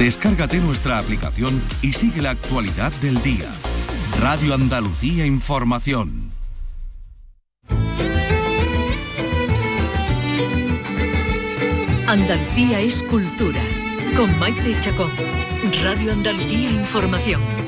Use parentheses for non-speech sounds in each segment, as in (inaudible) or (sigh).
Descárgate nuestra aplicación y sigue la actualidad del día. Radio Andalucía Información. Andalucía es cultura. Con Maite Chacón. Radio Andalucía Información.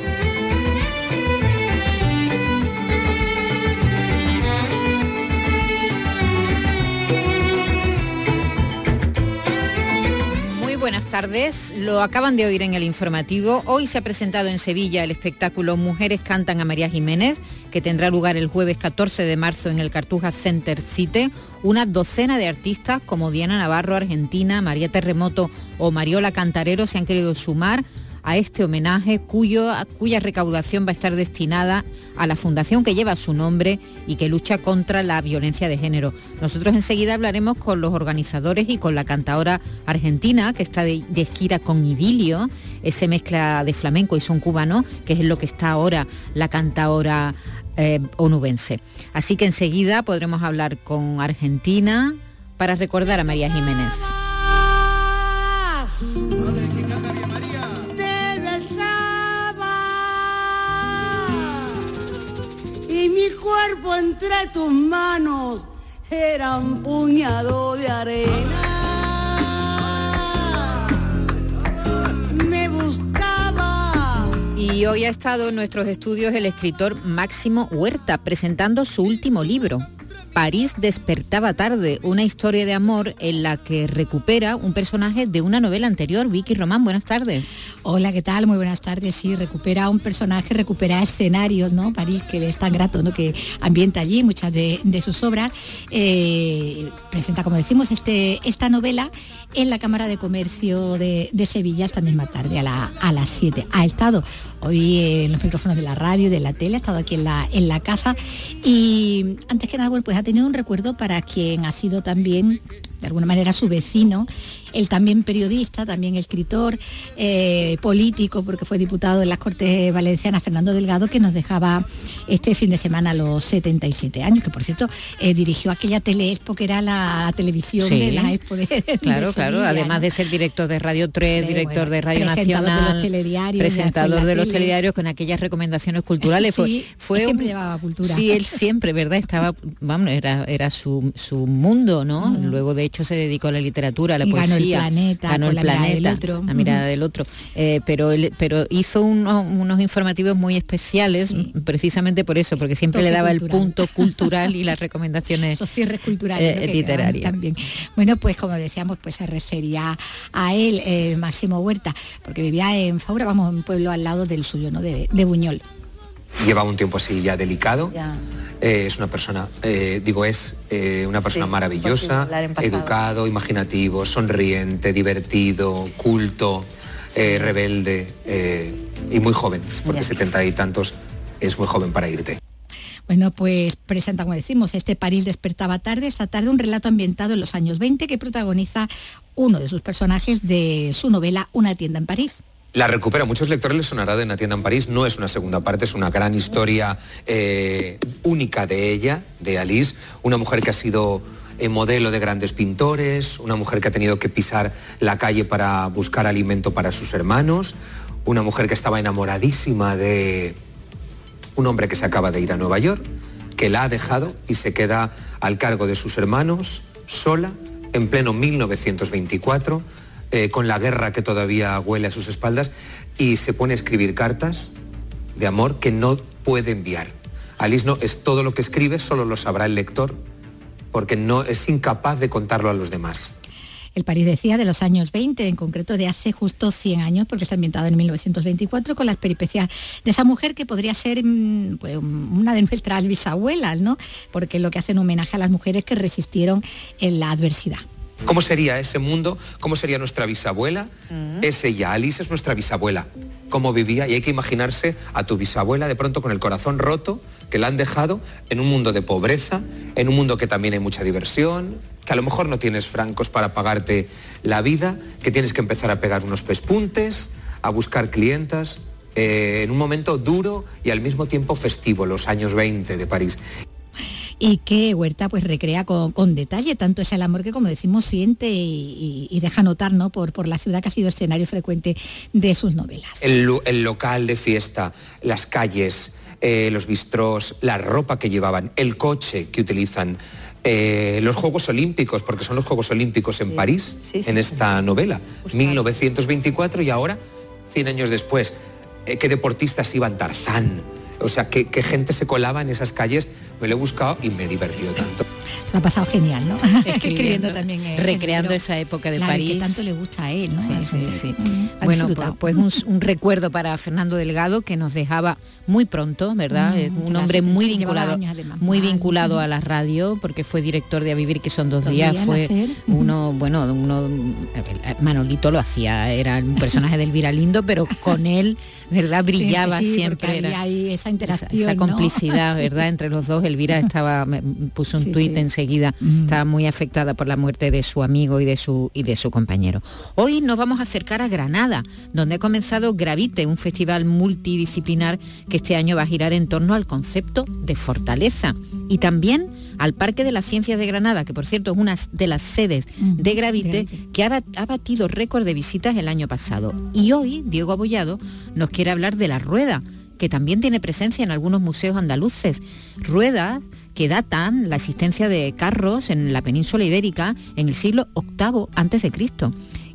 Buenas tardes. Lo acaban de oír en el informativo. Hoy se ha presentado en Sevilla el espectáculo Mujeres cantan a María Jiménez, que tendrá lugar el jueves 14 de marzo en el Cartuja Center City. Una docena de artistas como Diana Navarro, Argentina, María Terremoto o Mariola Cantarero se han querido sumar a este homenaje cuyo, cuya recaudación va a estar destinada a la fundación que lleva su nombre y que lucha contra la violencia de género. Nosotros enseguida hablaremos con los organizadores y con la cantadora argentina que está de, gira con Idilio, ese mezcla de flamenco y son cubano, que es lo que está ahora la cantadora eh, onubense. Así que enseguida podremos hablar con Argentina para recordar a María Jiménez. Cuerpo entre tus manos era un puñado de arena. Me buscaba Y hoy ha estado en nuestros estudios el escritor Máximo Huerta presentando su último libro. París despertaba tarde, una historia de amor en la que recupera un personaje de una novela anterior. Vicky Román, buenas tardes. Hola, ¿qué tal? Muy buenas tardes. Sí, recupera un personaje, recupera escenarios, ¿no? París, que le es tan grato, ¿no? Que ambienta allí muchas de, sus obras. Eh, presenta, como decimos, este, esta novela en la Cámara de Comercio de, Sevilla esta misma tarde, a, la- a las 7. Ha estado hoy en los micrófonos de la radio de la tele, ha estado aquí en la, en la casa y antes que nada, bueno, pues ha tenido un recuerdo para quien ha sido también de alguna manera su vecino, él también periodista, también escritor, eh, político, porque fue diputado en las Cortes Valencianas, Fernando Delgado, que nos dejaba este fin de semana a los 77 años, que por cierto eh, dirigió aquella teleexpo que era la televisión Sí. de la expo de, de Claro, claro, Sevilla, además ¿no? de ser director de Radio 3, Sí, director bueno, de Radio presentador de los Nacional, telediarios, presentador de los tele. telediarios con aquellas recomendaciones culturales. Fue, Sí, fue él siempre un- llevaba cultura. Sí, él siempre, ¿verdad? Estaba, vamos, era, era su, su mundo, ¿no? Luego, de hecho, se dedicó a la literatura, a la Y el. Planeta, ganó con el la mirada del planeta, otro. la mirada del otro. Eh, pero, él- pero hizo unos, unos informativos muy especiales, precisamente por eso, porque siempre Toque le daba cultural. el punto cultural y las recomendaciones esos cierres culturales eh, literarias. también. Bueno, pues como decíamos, pues se refería a él, eh, Máximo Huerta, porque vivía en Faura, vamos, un pueblo al lado del suyo, ¿no? De, de Buñol. Lleva un tiempo así ya delicado. Eh, es una persona, eh, digo, es eh, una persona Sí, maravillosa, educado, imaginativo, sonriente, divertido, culto, eh, rebelde eh, y muy joven, porque setenta y tantos es muy joven para irte. Bueno, pues presenta, como decimos, este París despertaba tarde, esta tarde un relato ambientado en los años 20 que protagoniza uno de sus personajes de su novela Una tienda en París. La recupera, muchos lectores les sonará de una tienda en París, no es una segunda parte, es una gran historia eh, única de ella, de Alice, una mujer que ha sido eh, modelo de grandes pintores, una mujer que ha tenido que pisar la calle para buscar alimento para sus hermanos, una mujer que estaba enamoradísima de un hombre que se acaba de ir a Nueva York, que la ha dejado y se queda al cargo de sus hermanos, sola, en pleno 1924, eh, con la guerra que todavía huele a sus espaldas, y se pone a escribir cartas de amor que no puede enviar. Alice no es todo lo que escribe, solo lo sabrá el lector, porque no es incapaz de contarlo a los demás. El París decía de los años 20, en concreto de hace justo 100 años, porque está ambientado en 1924, con las peripecias de esa mujer que podría ser mm, pues, una de nuestras bisabuelas, ¿no? Porque lo que hacen homenaje a las mujeres que resistieron en la adversidad. ¿Cómo sería ese mundo? ¿Cómo sería nuestra bisabuela? Es ella, Alice es nuestra bisabuela. ¿Cómo vivía? Y hay que imaginarse a tu bisabuela de pronto con el corazón roto, que la han dejado en un mundo de pobreza, en un mundo que también hay mucha diversión, que a lo mejor no tienes francos para pagarte la vida, que tienes que empezar a pegar unos pespuntes, a buscar clientas, eh, en un momento duro y al mismo tiempo festivo, los años 20 de París. Y que Huerta pues recrea con, detalle tanto ese amor que como decimos siente y, deja notar ¿no? por, por la ciudad que ha sido escenario frecuente de sus novelas. El, local de fiesta, las calles, eh, los bistrós, la ropa que llevaban, el coche que utilizan. Eh, los Juegos Olímpicos, porque son los Juegos Olímpicos en París, en esta novela, 1924 y ahora, 100 años después, eh, qué deportistas iban Tarzán, o sea, qué, gente se colaba en esas calles, me lo he buscado y me he divertido tanto. Se lo ha pasado genial, ¿no? (laughs) Escribiendo también. recreando esa época de París. que tanto le gusta a él, ¿no? Sí, sí, sí. Bueno, pues, pues (laughs) un, recuerdo para Fernando Delgado que nos dejaba muy pronto, ¿verdad? Mm, un hombre muy vinculado, muy vinculado a la radio, porque fue director de A Vivir, que son dos, días, fue uno, bueno, uno, Manolito lo hacía, era un personaje del Viralindo, pero con él, ¿verdad? Brillaba siempre. Era, esa interacción. Esa, (laughs) complicidad, ¿verdad? Entre los dos. Elvira estaba, puso un tuit enseguida, estaba muy afectada por la muerte de su amigo y de su, y de su compañero. Hoy nos vamos a acercar a Granada, donde ha comenzado Gravite, un festival multidisciplinar que este año va a girar en torno al concepto de fortaleza y también al Parque de las Ciencias de Granada, que por cierto es una de las sedes de Gravite, que ha, ha batido récord de visitas el año pasado. Y hoy Diego Abollado nos quiere hablar de la rueda que también tiene presencia en algunos museos andaluces. Ruedas que datan la existencia de carros en la península ibérica en el siglo VIII a.C.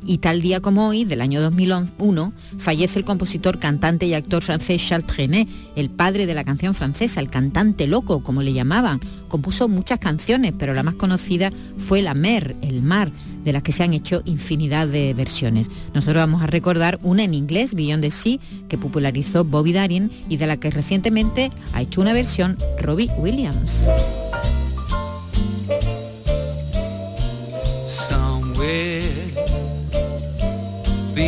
Y tal día como hoy, del año 2001, fallece el compositor, cantante y actor francés Charles Trenet, el padre de la canción francesa, el cantante loco, como le llamaban. Compuso muchas canciones, pero la más conocida fue La Mer, el mar, de las que se han hecho infinidad de versiones. Nosotros vamos a recordar una en inglés, Beyond the Sea, que popularizó Bobby Darin y de la que recientemente ha hecho una versión Robbie Williams.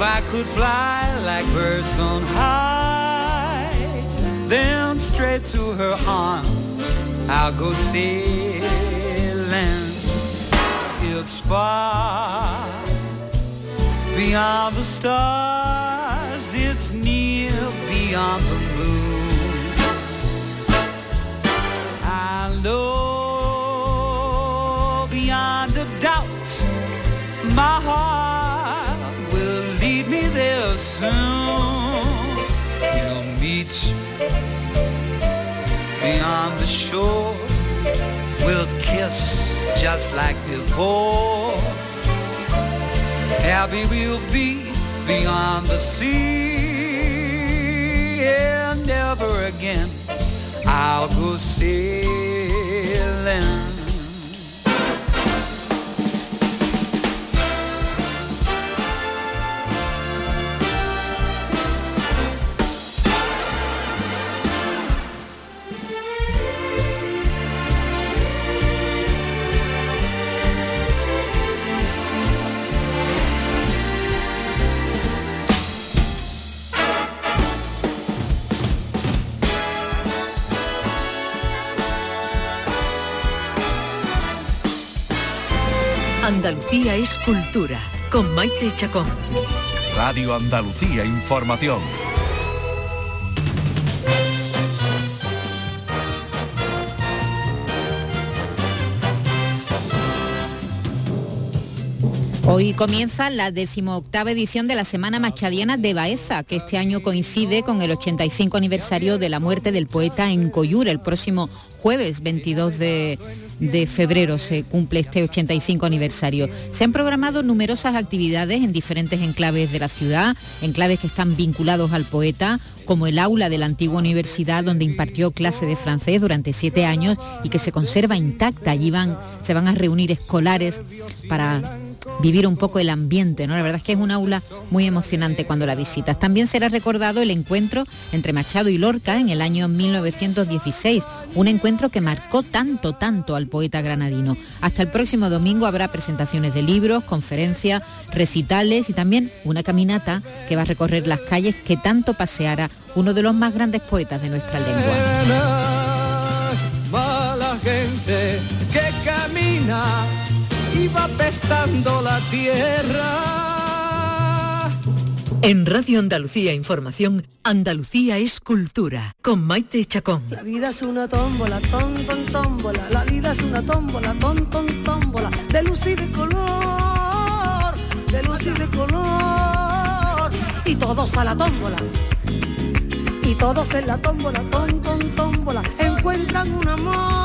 If I could fly like birds on high, then straight to her arms I'll go sailing. It's far beyond the stars, it's near beyond the moon. I know beyond a doubt my heart there soon. We'll meet beyond the shore. We'll kiss just like before. Happy we'll be beyond the sea. And never again I'll go sailing. Andalucía es cultura, con Maite Chacón. Radio Andalucía Información. Hoy comienza la decimoctava edición de la Semana Machadiana de Baeza, que este año coincide con el 85 aniversario de la muerte del poeta en Coyura. El próximo jueves 22 de, febrero se cumple este 85 aniversario. Se han programado numerosas actividades en diferentes enclaves de la ciudad, enclaves que están vinculados al poeta, como el aula de la antigua universidad donde impartió clase de francés durante siete años y que se conserva intacta. Allí van, se van a reunir escolares para vivir un poco el ambiente, ¿no? La verdad es que es un aula muy emocionante cuando la visitas. También será recordado el encuentro entre Machado y Lorca en el año 1916, un encuentro que marcó tanto, tanto al poeta granadino. Hasta el próximo domingo habrá presentaciones de libros, conferencias, recitales y también una caminata que va a recorrer las calles que tanto paseará uno de los más grandes poetas de nuestra lengua. Va pestando la tierra. En Radio Andalucía Información, Andalucía es cultura, con Maite Chacón. La vida es una tómbola, ton, ton, tómbola. La vida es una tómbola, ton, ton, tómbola. De luz y de color, de luz y de color. Y todos a la tómbola y todos en la tómbola, ton, ton, tómbola, encuentran un amor.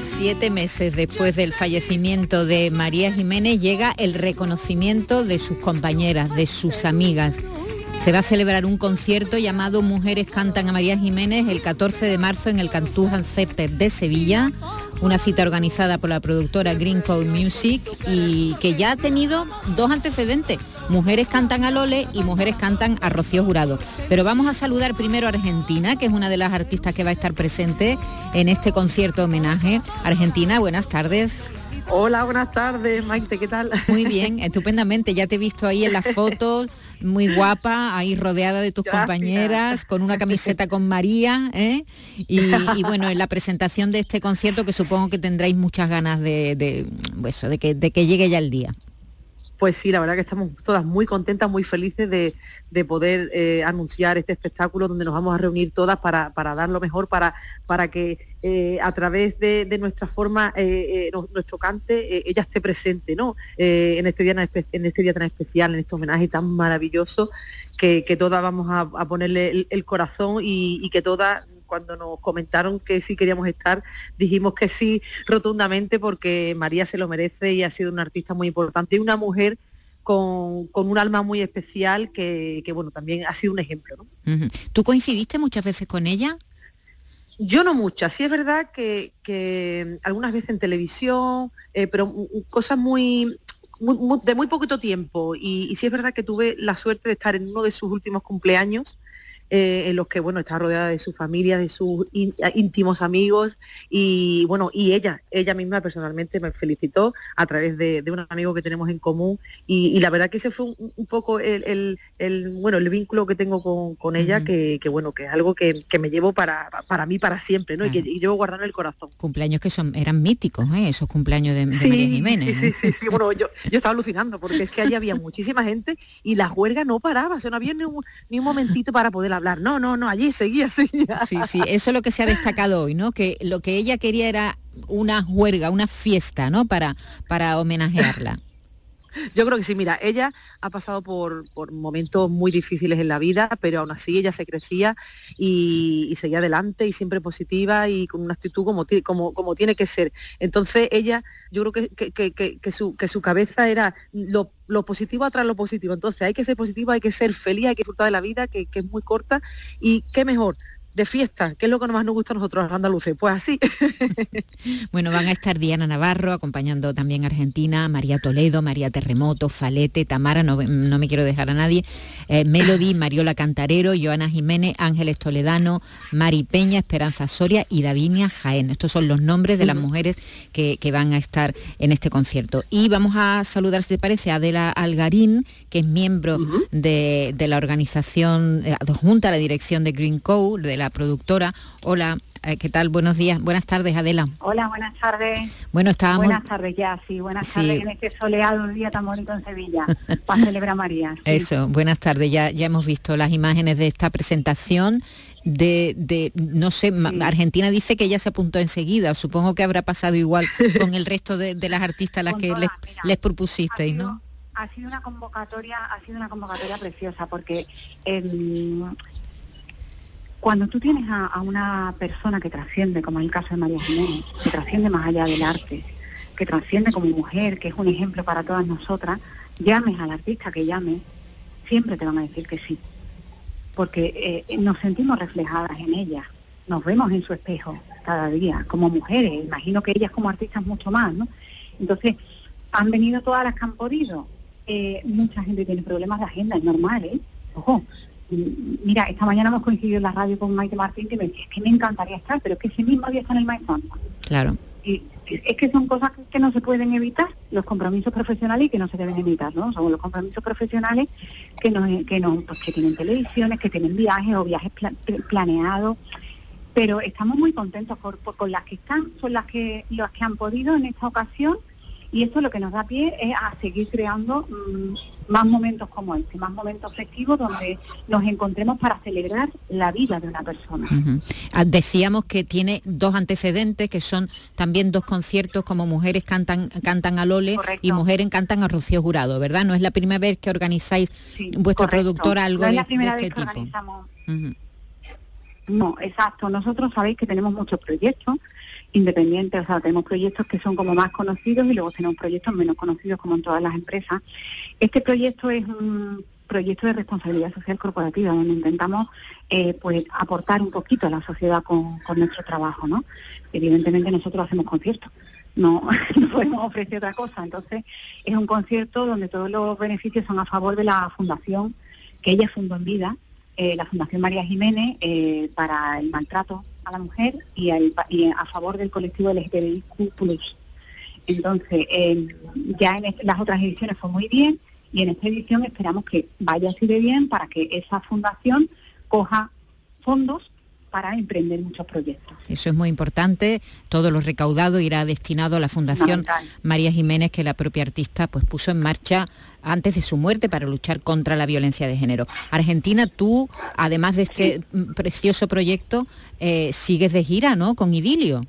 Siete meses después del fallecimiento de María Jiménez llega el reconocimiento de sus compañeras, de sus amigas. Se va a celebrar un concierto llamado Mujeres Cantan a María Jiménez el 14 de marzo en el Cantújan Center de Sevilla una cita organizada por la productora Green Code Music y que ya ha tenido dos antecedentes. Mujeres cantan a Lole y mujeres cantan a Rocío Jurado. Pero vamos a saludar primero a Argentina, que es una de las artistas que va a estar presente en este concierto homenaje. Argentina, buenas tardes. Hola, buenas tardes, Maite, ¿qué tal? Muy bien, (laughs) estupendamente. Ya te he visto ahí en las fotos, muy guapa, ahí rodeada de tus compañeras, con una camiseta con María, ¿eh? y, bueno, en la presentación de este concierto que supongo que tendréis muchas ganas de, de, eso, de, que, de que llegue ya el día. Pues sí, la verdad que estamos todas muy contentas, muy felices de, poder eh, anunciar este espectáculo donde nos vamos a reunir todas para, dar lo mejor, para, para que eh, a través de, nuestra forma, eh, nuestro cante, ella esté presente ¿no? en, este día, en este día tan especial, en este homenaje tan maravilloso, que, todas vamos a, ponerle el, corazón y que todas cuando nos comentaron que sí queríamos estar, dijimos que sí rotundamente porque María se lo merece y ha sido una artista muy importante y una mujer con, un alma muy especial que, bueno, también ha sido un ejemplo. ¿Tú coincidiste muchas veces con ella? Yo no muchas, sí es verdad que, algunas veces en televisión, eh, pero cosas muy, de muy poquito tiempo y, y sí es verdad que tuve la suerte de estar en uno de sus últimos cumpleaños eh, en los que bueno está rodeada de su familia, de sus íntimos amigos y bueno y ella, ella misma personalmente me felicitó a través de, un amigo que tenemos en común y, la verdad que ese fue un, poco el, bueno el vínculo que tengo con, ella que, bueno que es algo que, me llevo para, para mí para siempre, ¿no? Y que llevo guardando el corazón. Cumpleaños que son eran míticos, ¿eh? esos cumpleaños de, María Jiménez. Sí, sí, sí, bueno yo, yo estaba alucinando porque es que allí había muchísima gente y la huelga no paraba, o sea, no había ni un, ni un momentito para poder hablar no, no, no, allí seguía, (laughs) seguía. Sí, sí, eso es lo que se ha destacado hoy, ¿no? Que lo que ella quería era una juerga, una fiesta, ¿no? Para, para homenajearla. Yo creo que sí, mira, ella ha pasado por, momentos muy difíciles en la vida, pero aún así ella se crecía y, seguía adelante y siempre positiva y con una actitud como, como, como tiene que ser. Entonces ella, yo creo que, su, que su cabeza era lo, positivo atrás lo positivo. Entonces hay que ser positivo, hay que ser feliz, hay que disfrutar de la vida, que, que es muy corta y qué mejor de fiesta, que es lo que más nos gusta a nosotros los andaluces, pues así. (laughs) bueno, van a estar Diana Navarro acompañando también a Argentina, María Toledo, María Terremoto, Falete, Tamara, no, me quiero dejar a nadie, eh, Melody, Mariola Cantarero, Joana Jiménez, Ángeles Toledano, Mari Peña, Esperanza Soria y Davinia Jaén. Estos son los nombres de las mujeres que, van a estar en este concierto. Y vamos a saludar, si te parece, a Adela Algarín, que es miembro de, la organización, eh, adjunta a la dirección de Green Code, de la productora. Hola, eh, ¿qué tal? Buenos días, buenas tardes, Adela. Hola, buenas tardes. Bueno, estábamos... Buenas tardes ya, sí, buenas tardes en este soleado día tan bonito en Sevilla, para celebrar María. Eso, buenas tardes, ya, ya hemos visto las imágenes de esta presentación. De, de, no sé, Argentina dice que ya se apuntó enseguida, supongo que habrá pasado igual (laughs) con el resto de, las artistas a las que les, les, propusisteis, ¿no? ha sido una convocatoria ha sido una convocatoria preciosa porque eh, cuando tú tienes a, una persona que trasciende, como en el caso de María Jiménez, que trasciende más allá del arte, que trasciende como mujer, que es un ejemplo para todas nosotras, llames al artista que llame, siempre te van a decir que sí. Porque eh, nos sentimos reflejadas en ella. nos vemos en su espejo cada día, como mujeres, imagino que ellas como artistas mucho más, ¿no? Entonces, han venido todas las que han podido. Eh, mucha gente tiene problemas de agenda, es normal, ¿eh? Ojo, mira, esta mañana hemos coincidido en la radio con Maite Martín que me decía, es que me encantaría estar, pero es que ese mismo día está en el maestro. Claro. Y es que son cosas que no se pueden evitar, los compromisos profesionales y que no se deben evitar, ¿no? Son los compromisos profesionales que no, que no, pues que tienen televisiones, que tienen viajes o viajes planeados, pero estamos muy contentos por, con las que están, son las que, las que han podido en esta ocasión y esto lo que nos da pie es a seguir creando mm, más momentos como este, más momentos festivos donde nos encontremos para celebrar la vida de una persona. Ah, decíamos que tiene dos antecedentes, que son también dos conciertos como Mujeres cantan, cantan a Lole y Mujeres cantan a Rocío Jurado, ¿verdad? No es la primera vez que organizáis vuestro productor algo de, este tipo. No, exacto. Nosotros sabéis que tenemos muchos proyectos independientes, o sea, tenemos proyectos que son como más conocidos y luego tenemos proyectos menos conocidos como en todas las empresas. Este proyecto es un proyecto de responsabilidad social corporativa donde intentamos eh, pues aportar un poquito a la sociedad con, nuestro trabajo, ¿no? Evidentemente nosotros hacemos conciertos, (laughs) no, podemos ofrecer otra cosa. Entonces es un concierto donde todos los beneficios son a favor de la fundación que ella fundó en vida, eh, la Fundación María Jiménez, eh, para el maltrato a la mujer y, a favor del colectivo LGTBIQ+. Entonces, ya en las otras ediciones fue muy bien y en esta edición esperamos que vaya así de bien para que esa fundación coja fondos para emprender muchos proyectos. Eso es muy importante. Todo lo recaudado irá destinado a la Fundación María Jiménez, que la propia artista pues, puso en marcha antes de su muerte para luchar contra la violencia de género. Argentina, tú, además de este precioso proyecto, eh, sigues de gira, ¿no? Con Idilio.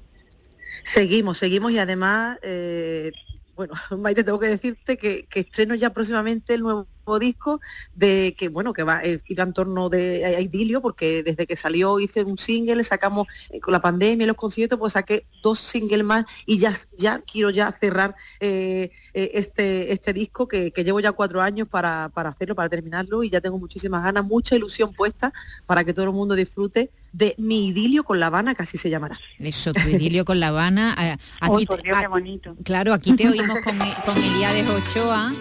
Seguimos, seguimos y además, eh, bueno, (laughs) Maite, tengo que decirte que, que estreno ya próximamente el nuevo disco de que bueno que va a ir en torno de a idilio porque desde que salió hice un single sacamos eh, con la pandemia los conciertos pues saqué dos singles más y ya ya quiero ya cerrar eh, eh, este este disco que, llevo ya cuatro años para, para hacerlo para terminarlo y ya tengo muchísimas ganas mucha ilusión puesta para que todo el mundo disfrute de mi idilio con La Habana, que así se llamará. Eso, tu idilio con La Habana. Aquí, (laughs) oh, qué bonito. Claro, aquí te oímos con, con Eliades Ochoa,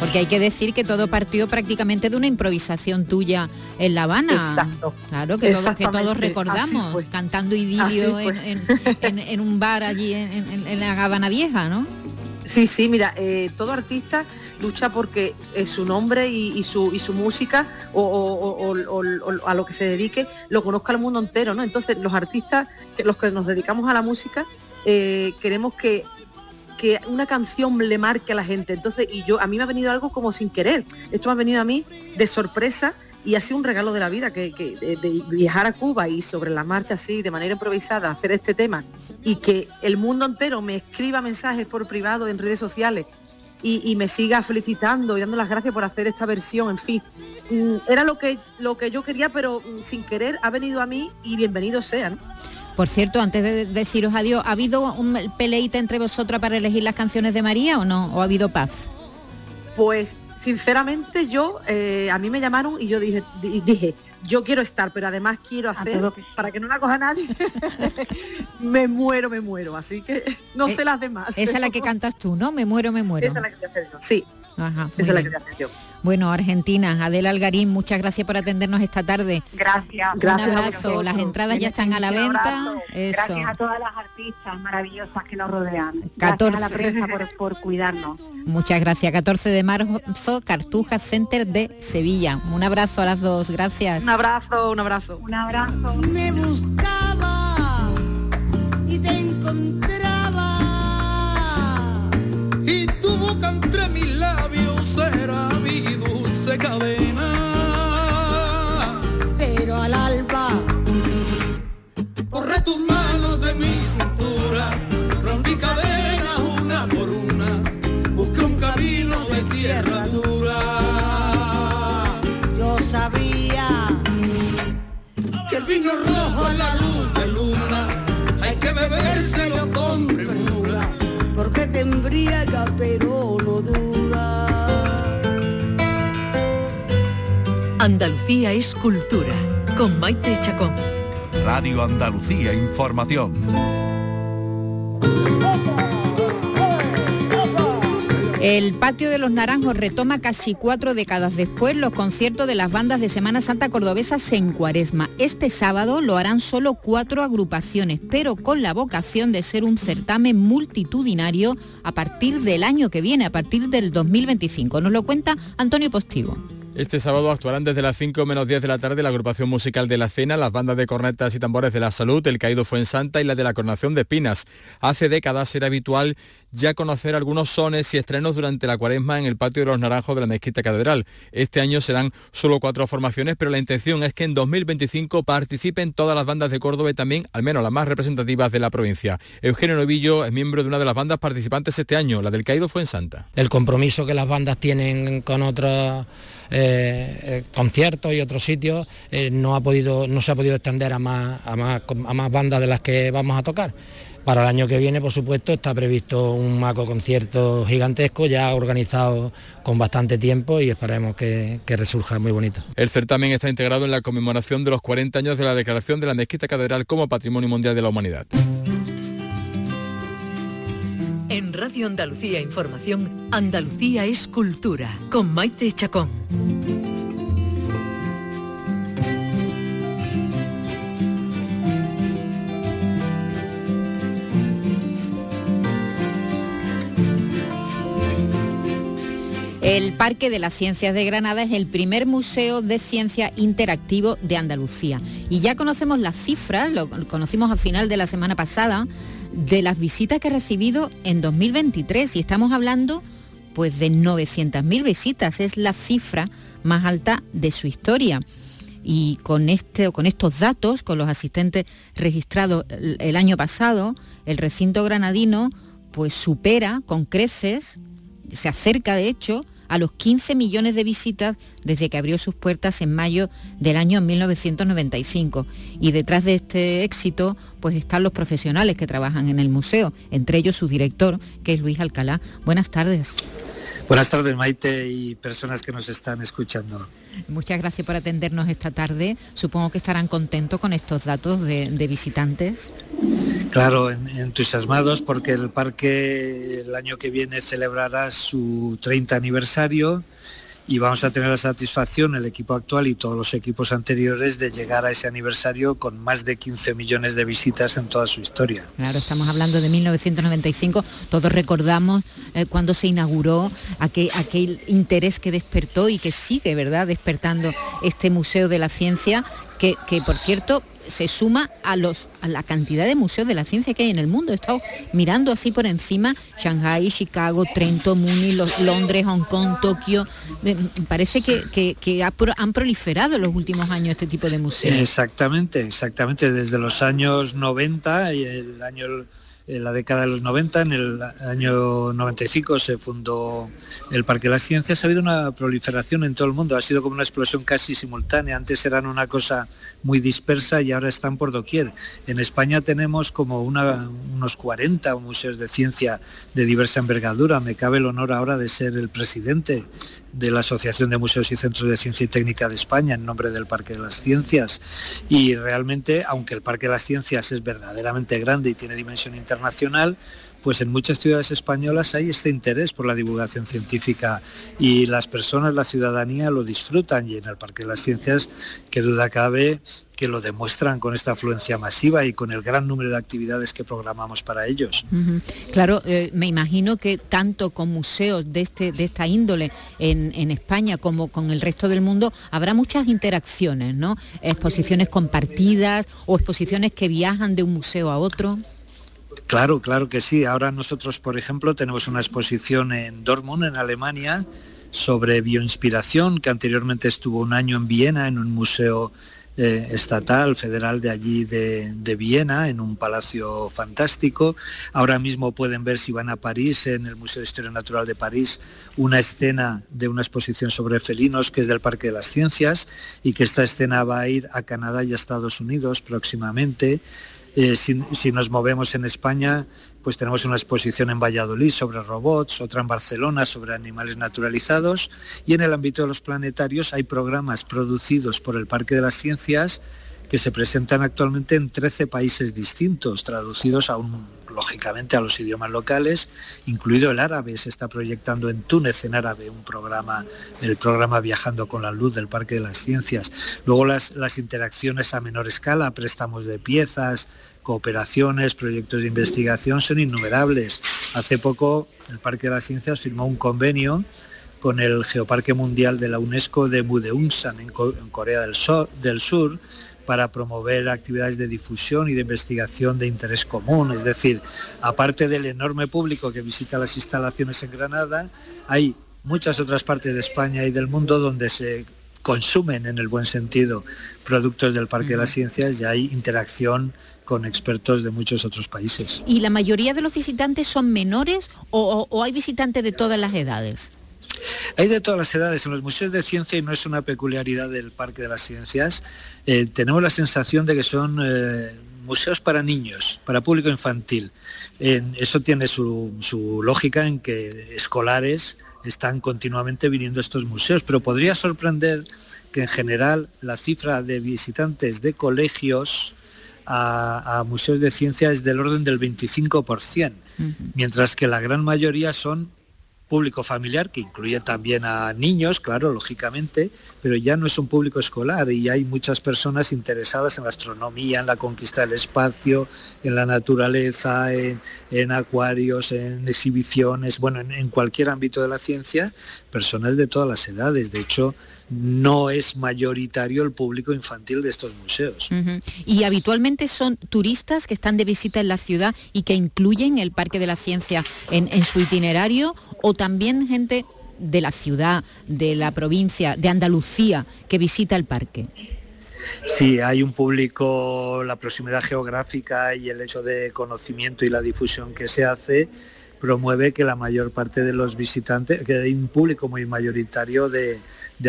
porque hay que decir que todo partió prácticamente de una improvisación tuya en La Habana. Exacto. Claro, que todos, que todos recordamos, cantando idilio en, un bar allí en, la Habana Vieja, ¿no? Sí, sí, mira, eh, todo artista lucha porque su nombre y, su, y su música o, a lo que se dedique lo conozca el mundo entero, ¿no? Entonces los artistas, que los que nos dedicamos a la música, eh, queremos que que una canción le marque a la gente. Entonces, y yo, a mí me ha venido algo como sin querer. Esto ha venido a mí de sorpresa y ha sido un regalo de la vida que, de, viajar a Cuba y sobre la marcha así, de manera improvisada, hacer este tema y que el mundo entero me escriba mensajes por privado en redes sociales y, me siga felicitando y dando las gracias por hacer esta versión, en fin. Mm, era lo que, lo que yo quería, pero mm, sin querer ha venido a mí y bienvenido sean. Por cierto, antes de deciros adiós, ¿ha habido un peleita entre vosotras para elegir las canciones de María o no? ¿O ha habido paz? Pues sinceramente yo, eh, a mí me llamaron y yo dije, dije, yo quiero estar, pero además quiero hacer, para que no la coja nadie, (laughs) me muero, me muero. Así que no eh, sé las demás. Esa es la que cantas tú, ¿no? Me muero, me muero. Esa es la que te hacer yo, sí. Ajá, esa es la que te hacer yo. Bueno, Argentina, Adela Algarín, muchas gracias por atendernos esta tarde. Gracias. Un abrazo. Las entradas ya están a la venta. Gracias a todas las artistas maravillosas que nos rodean. Gracias a la prensa por, cuidarnos. Muchas gracias. 14 de marzo, Cartuja Center de Sevilla. Un abrazo a las dos. Gracias. Un abrazo, un abrazo. Un abrazo. Me buscaba y te encontraba. Y tu boca entre mis cadena. Pero al alba, corre tus manos de mi cintura, rompí cadenas una por una, busqué un camino de tierra dura. Yo sabía que el vino rojo a la luz de luna hay que bebérselo con premura, porque te embriaga pero no dura. Andalucía es cultura, con Maite Chacón. Radio Andalucía Información. El Patio de los Naranjos retoma casi cuatro décadas después los conciertos de las bandas de Semana Santa cordobesas en Cuaresma. Este sábado lo harán solo cuatro agrupaciones, pero con la vocación de ser un certamen multitudinario a partir del año que viene, a partir del 2025. Nos lo cuenta Antonio Postigo. Este sábado actuarán desde las 5 menos 10 de la tarde la agrupación musical de la Cena, las bandas de cornetas y tambores de la Salud, el Caído Fuensanta y la de la Coronación de Pinas. Hace décadas era habitual ya conocer algunos sones y estrenos durante la cuaresma en el patio de los Naranjos de la Mezquita Catedral. Este año serán solo cuatro formaciones, pero la intención es que en 2025 participen todas las bandas de Córdoba y también, al menos las más representativas de la provincia. Eugenio Novillo es miembro de una de las bandas participantes este año, la del Caído Fuensanta. El compromiso que las bandas tienen con otros eh, eh, conciertos y otros sitios, eh, no, ha podido, no se ha podido extender a más, a, más, a más bandas de las que vamos a tocar. Para el año que viene, por supuesto, está previsto un maco concierto gigantesco, ya organizado con bastante tiempo y esperemos que, que, resurja muy bonito. El certamen está integrado en la conmemoración de los 40 años de la declaración de la Mezquita Catedral como Patrimonio Mundial de la Humanidad. En Radio Andalucía Información, Andalucía es cultura, con Maite Chacón. El Parque de las Ciencias de Granada es el primer museo de ciencia interactivo de Andalucía. Y ya conocemos las cifras, lo conocimos al final de la semana pasada, de las visitas que ha recibido en 2023 y estamos hablando pues de 900.000 visitas, es la cifra más alta de su historia. Y con, este, con estos datos, con los asistentes registrados el año pasado, el recinto granadino pues supera con creces, se acerca de hecho a los 15 millones de visitas desde que abrió sus puertas en mayo del año 1995. Y detrás de este éxito, pues están los profesionales que trabajan en el museo, entre ellos su director, que es Luis Alcalá. Buenas tardes. Buenas tardes, Maite, y personas que nos están escuchando. Muchas gracias por atendernos esta tarde. Supongo que estarán contentos con estos datos de, de visitantes. Claro, entusiasmados porque el parque el año que viene celebrará su 30 aniversario y vamos a tener la satisfacción, el equipo actual y todos los equipos anteriores, de llegar a ese aniversario con más de 15 millones de visitas en toda su historia. Claro, estamos hablando de 1995, todos recordamos eh, cuando se inauguró aquel, aquel interés que despertó y que sigue, ¿verdad?, despertando este Museo de la Ciencia, que, que por cierto se suma a, los, a la cantidad de museos de la ciencia que hay en el mundo. He estado mirando así por encima Shanghai, Chicago, Trento, Múnich, Londres, Hong Kong, Tokio. Parece que, que, que ha, han proliferado en los últimos años este tipo de museos. Exactamente, exactamente. Desde los años 90 y el año en la década de los 90, en el año 95 se fundó el Parque de las Ciencias, ha habido una proliferación en todo el mundo, ha sido como una explosión casi simultánea, antes eran una cosa muy dispersa y ahora están por doquier. En España tenemos como unos 40 museos de ciencia de diversa envergadura, me cabe el honor ahora de ser el presidente de la Asociación de Museos y Centros de Ciencia y Técnica de España en nombre del Parque de las Ciencias. Y realmente, aunque el Parque de las Ciencias es verdaderamente grande y tiene dimensión internacional, pues en muchas ciudades españolas hay este interés por la divulgación científica y las personas, la ciudadanía lo disfrutan y en el Parque de las Ciencias, que duda cabe, que lo demuestran con esta afluencia masiva y con el gran número de actividades que programamos para ellos. Claro, eh, me imagino que tanto con museos de, este, de esta índole en, en, España como con el resto del mundo habrá muchas interacciones, ¿no? Exposiciones compartidas o exposiciones que viajan de un museo a otro. Claro, claro que sí. Ahora nosotros, por ejemplo, tenemos una exposición en Dortmund, en Alemania, sobre bioinspiración, que anteriormente estuvo un año en Viena, en un museo eh, estatal, federal de allí de, de, Viena, en un palacio fantástico. Ahora mismo pueden ver si van a París, en el Museo de Historia Natural de París, una escena de una exposición sobre felinos que es del Parque de las Ciencias y que esta escena va a ir a Canadá y a Estados Unidos próximamente. Eh, si, si, nos movemos en España, pues tenemos una exposición en Valladolid sobre robots, otra en Barcelona sobre animales naturalizados y en el ámbito de los planetarios hay programas producidos por el Parque de las Ciencias que se presentan actualmente en 13 países distintos, traducidos a un, lógicamente a los idiomas locales, incluido el árabe. Se está proyectando en Túnez en árabe un programa, el programa Viajando con la Luz del Parque de las Ciencias. Luego las, las interacciones a menor escala, préstamos de piezas, cooperaciones, proyectos de investigación son innumerables. Hace poco el Parque de las Ciencias firmó un convenio con el Geoparque Mundial de la UNESCO de Mudeungsan en, Corea del Sur, para promover actividades de difusión y de investigación de interés común. Es decir, aparte del enorme público que visita las instalaciones en Granada, hay muchas otras partes de España y del mundo donde se consumen en el buen sentido productos del Parque de las Ciencias y hay interacción con expertos de muchos otros países. ¿Y la mayoría de los visitantes son menores o hay visitantes de todas las edades? Hay de todas las edades en los museos de ciencia y no es una peculiaridad del Parque de las Ciencias. Eh, tenemos la sensación de que son eh, museos para niños, para público infantil. eso tiene su, su lógica en que escolares están continuamente viniendo a estos museos, pero podría sorprender que en general la cifra de visitantes de colegios a, museos de ciencia es del orden del 25%, mientras que la gran mayoría son público familiar, que incluye también a niños, claro, lógicamente, pero ya no es un público escolar y hay muchas personas interesadas en la astronomía, en la conquista del espacio, en la naturaleza, en, acuarios, en exhibiciones, bueno, en, en cualquier ámbito de la ciencia, personas de todas las edades. De hecho, no es mayoritario el público infantil de estos museos. Y habitualmente son turistas que están de visita en la ciudad y que incluyen el Parque de la Ciencia en, su itinerario o también gente de la ciudad, de la provincia, de Andalucía, que visita el parque. Sí, hay un público, la proximidad geográfica y el hecho de conocimiento y la difusión que se hace promueve que la mayor parte de los visitantes, que hay un público muy mayoritario de,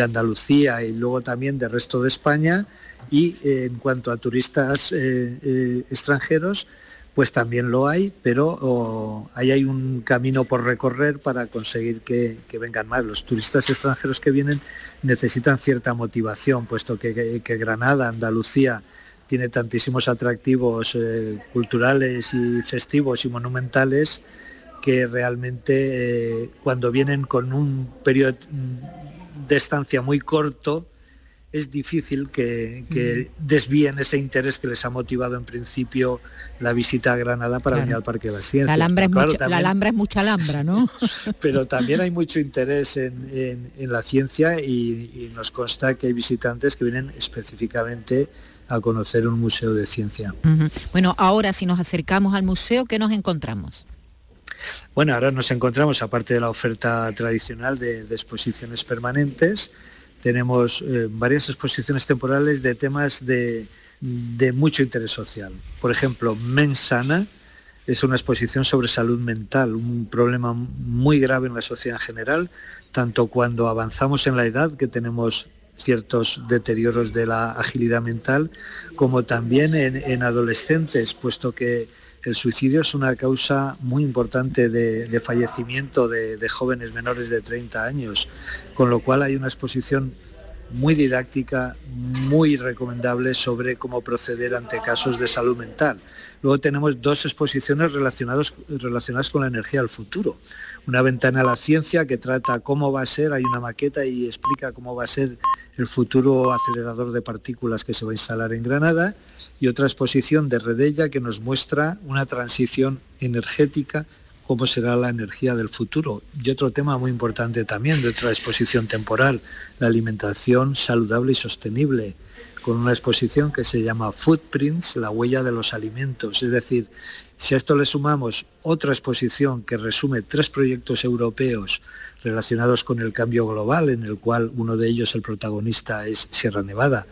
Andalucía y luego también del resto de España y eh, en cuanto a turistas eh, eh, extranjeros, pues también lo hay, pero ahí hay un camino por recorrer para conseguir que, vengan más. Los turistas extranjeros que vienen necesitan cierta motivación, puesto que, que Granada, Andalucía, tiene tantísimos atractivos culturales y festivos y monumentales que realmente eh, cuando vienen con un periodo de estancia muy corto, es difícil que, desvíen ese interés que les ha motivado en principio la visita a Granada para venir al Parque de las Ciencias. La Alhambra, es, la Alhambra es mucha Alhambra, ¿no? (laughs) pero también hay mucho interés en, la ciencia y, nos consta que hay visitantes que vienen específicamente a conocer un museo de ciencia. Bueno, ahora si nos acercamos al museo, ¿qué nos encontramos? Bueno, ahora nos encontramos, aparte de la oferta tradicional de, exposiciones permanentes, tenemos eh, varias exposiciones temporales de temas de, mucho interés social. Por ejemplo, Mensana es una exposición sobre salud mental, un problema muy grave en la sociedad en general, tanto cuando avanzamos en la edad, que tenemos ciertos deterioros de la agilidad mental, como también en adolescentes, puesto que el suicidio es una causa muy importante de, fallecimiento de, jóvenes menores de 30 años, con lo cual hay una exposición muy didáctica, muy recomendable sobre cómo proceder ante casos de salud mental. Luego tenemos dos exposiciones relacionadas, relacionadas con la energía del futuro una ventana a la ciencia que trata cómo va a ser, hay una maqueta y explica cómo va a ser el futuro acelerador de partículas que se va a instalar en Granada, y otra exposición de Redella que nos muestra una transición energética, cómo será la energía del futuro. Y otro tema muy importante también de otra exposición temporal, la alimentación saludable y sostenible con una exposición que se llama Footprints, la huella de los alimentos. Es decir, si a esto le sumamos otra exposición que resume tres proyectos europeos relacionados con el cambio global, en el cual uno de ellos, el protagonista, es Sierra Nevada,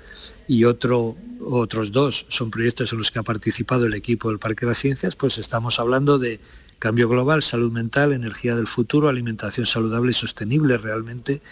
y otro, otros dos son proyectos en los que ha participado el equipo del Parque de las Ciencias, pues estamos hablando de Cambio global, salud mental, energía del futuro, alimentación saludable y sostenible, realmente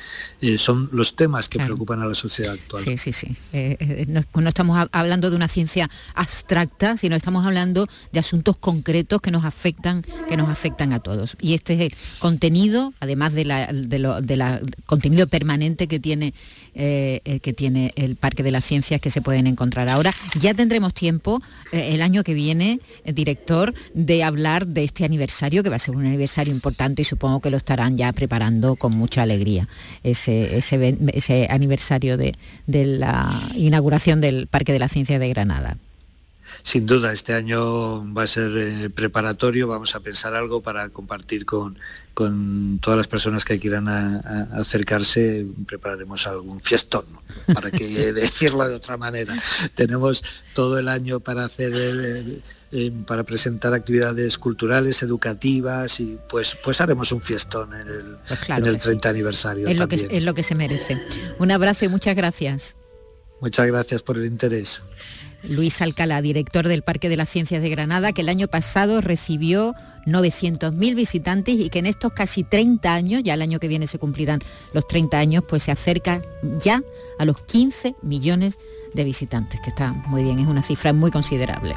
eh, son los temas que preocupan a la sociedad actual. Sí, sí, sí. Eh, eh, no, no estamos hablando de una ciencia abstracta, sino estamos hablando de asuntos concretos que nos afectan, que nos afectan a todos. Y este contenido, además de la, de lo, de la contenido permanente que tiene, que tiene el Parque de las Ciencias que se pueden encontrar ahora, ya tendremos tiempo el año que viene, director, de hablar de este aniversario, que va a ser un aniversario importante y supongo que lo estarán ya preparando con mucha alegría, ese, ese, aniversario de, de la inauguración del Parque de la Ciencia de Granada. Sin duda, este año va a ser eh, preparatorio, vamos a pensar algo para compartir con, con todas las personas que quieran acercarse, prepararemos algún fiestón, para que (laughs) decirlo de otra manera. Tenemos todo el año para hacer... Eh, para presentar actividades culturales, educativas y pues pues haremos un fiestón en el, pues en el 30 aniversario. Es lo, que, es lo que se merece. Un abrazo y muchas gracias. Muchas gracias por el interés. Luis Alcalá, director del Parque de las Ciencias de Granada, que el año pasado recibió 900.000 visitantes y que en estos casi 30 años, ya el año que viene se cumplirán los 30 años, pues se acerca ya a los 15 millones de visitantes, que está muy bien, es una cifra muy considerable.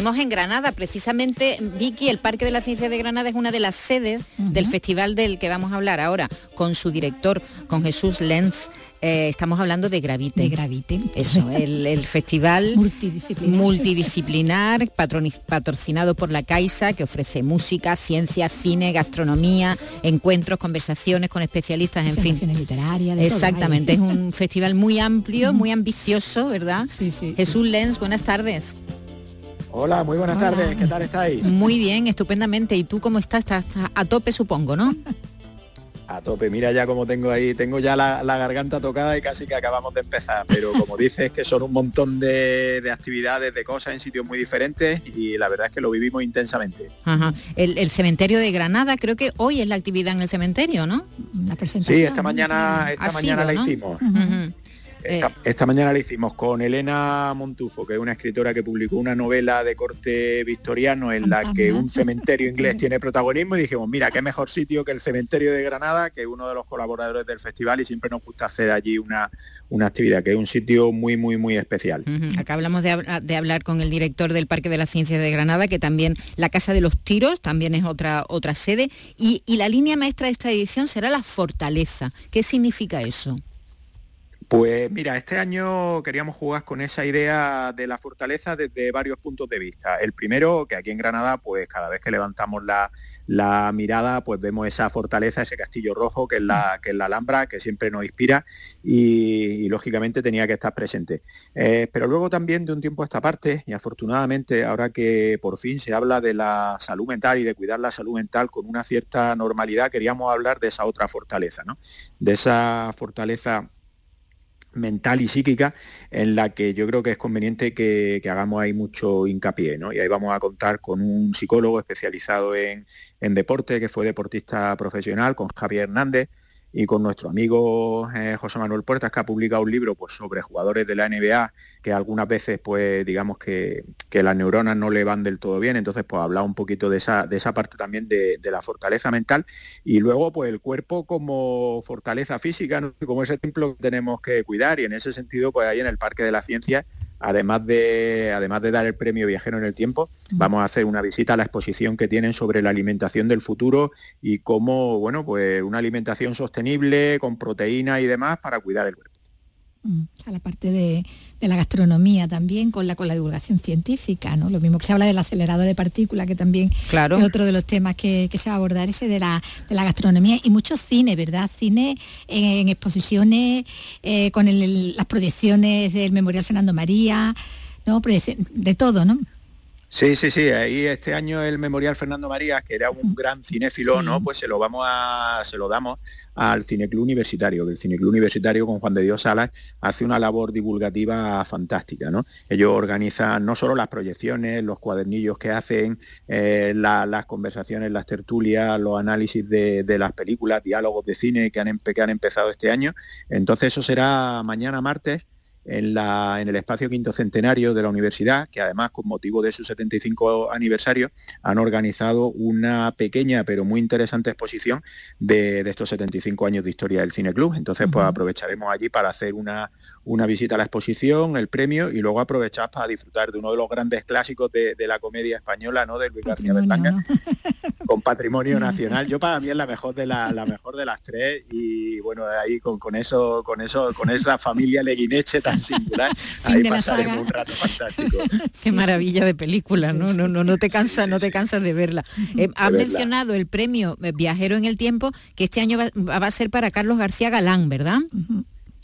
En Granada. Precisamente, Vicky, el Parque de la Ciencia de Granada es una de las sedes del festival del que vamos a hablar ahora, con su director, con Jesús Lenz. Eh, estamos hablando de Gravite. De Gravite. Eso, el, festival (laughs) multidisciplinar, patrocinado por la Caixa, que ofrece música, ciencia, cine, gastronomía, encuentros, conversaciones con especialistas, en fin. literarias. Exactamente, es un (laughs) festival muy amplio, muy ambicioso, ¿verdad? Jesús Lenz, buenas tardes. Hola, muy buenas tardes, ¿qué tal estáis? Muy bien, estupendamente. ¿Y tú cómo estás? Estás a tope, supongo, ¿no? A tope, mira ya como tengo ahí, tengo ya la, garganta tocada y casi que acabamos de empezar, pero como dices que son un montón de, actividades, de cosas en sitios muy diferentes y la verdad es que lo vivimos intensamente. Ajá. El, cementerio de Granada, creo que hoy es la actividad en el cementerio, ¿no? La presentación. Sí, esta mañana, esta mañana la hicimos. Esta, mañana la hicimos con Elena Montufo, que es una escritora que publicó una novela de corte victoriano en la que un cementerio inglés (laughs) tiene protagonismo y dijimos, mira, qué mejor sitio que el cementerio de Granada, que es uno de los colaboradores del festival y siempre nos gusta hacer allí una, una actividad, que es un sitio muy, muy, muy especial. Acá hablamos de, hablar con el director del Parque de las Ciencias de Granada, que también la Casa de los Tiros también es otra, otra sede, y, y la línea maestra de esta edición será la fortaleza. ¿Qué significa eso? Pues mira, este año queríamos jugar con esa idea de la fortaleza desde varios puntos de vista. El primero, que aquí en Granada, pues cada vez que levantamos la, mirada, pues vemos esa fortaleza, ese castillo rojo que es la, Alhambra, que siempre nos inspira y, lógicamente tenía que estar presente. Eh, pero luego también de un tiempo a esta parte, y afortunadamente ahora que por fin se habla de la salud mental y de cuidar la salud mental con una cierta normalidad, queríamos hablar de esa otra fortaleza, ¿no? De esa fortaleza mental y psíquica en la que yo creo que es conveniente que, hagamos ahí mucho hincapié. ¿no? Y ahí vamos a contar con un psicólogo especializado en, en deporte, que fue deportista profesional, con Javier Hernández, y con nuestro amigo eh, José Manuel Puertas, que ha publicado un libro pues, sobre jugadores de la NBA, que algunas veces, pues, digamos que, las neuronas no le van del todo bien, entonces, pues, habla un poquito de esa, de esa parte también de, la fortaleza mental, y luego, pues, el cuerpo como fortaleza física, como ese templo que tenemos que cuidar, y en ese sentido, pues, ahí en el Parque de la Ciencia además de, además de dar el premio Viajero en el Tiempo, vamos a hacer una visita a la exposición que tienen sobre la alimentación del futuro y cómo, bueno, pues una alimentación sostenible, con proteína y demás para cuidar el cuerpo. Mm, a la parte de, la gastronomía también con la con la divulgación científica, ¿no? Lo mismo que se habla del acelerador de partículas, que también claro. es otro de los temas que, se va a abordar, ese de la, de la gastronomía y muchos cine, ¿verdad? Cine en, exposiciones, eh, con las proyecciones del Memorial Fernando María, ¿no? De todo, ¿no? Sí, sí, sí. Ahí este año el Memorial Fernando María, que era un gran cinéfilo, ¿no? Pues se lo vamos a, se lo damos al Cineclub Universitario, que el Cineclub Universitario con Juan de Dios Salas hace una labor divulgativa fantástica, ¿no? Ellos organizan no solo las proyecciones, los cuadernillos que hacen, eh, las conversaciones, las tertulias, los análisis de, las películas, diálogos de cine que han, que han empezado este año. Entonces eso será mañana martes en, la, en, el espacio quinto centenario de la universidad, que además con motivo de su 75 aniversario han organizado una pequeña pero muy interesante exposición de, estos 75 años de historia del Cine Club. Entonces pues aprovecharemos allí para hacer una, una visita a la exposición, el premio y luego aprovechar para disfrutar de uno de los grandes clásicos de, la comedia española, ¿no? De Luis García Berlanga, (laughs) con patrimonio nacional. Yo para mí es la mejor de la, mejor de las tres y bueno, ahí con, con eso, con eso, con esa familia leguineche tan singular, (laughs) ahí pasaremos un rato fantástico. (laughs) Qué maravilla de película, ¿no? No, no, no te cansas, no te cansas de verla. Eh, has mencionado el premio eh, Viajero en el Tiempo, que este año va, a ser para Carlos García Galán, ¿verdad?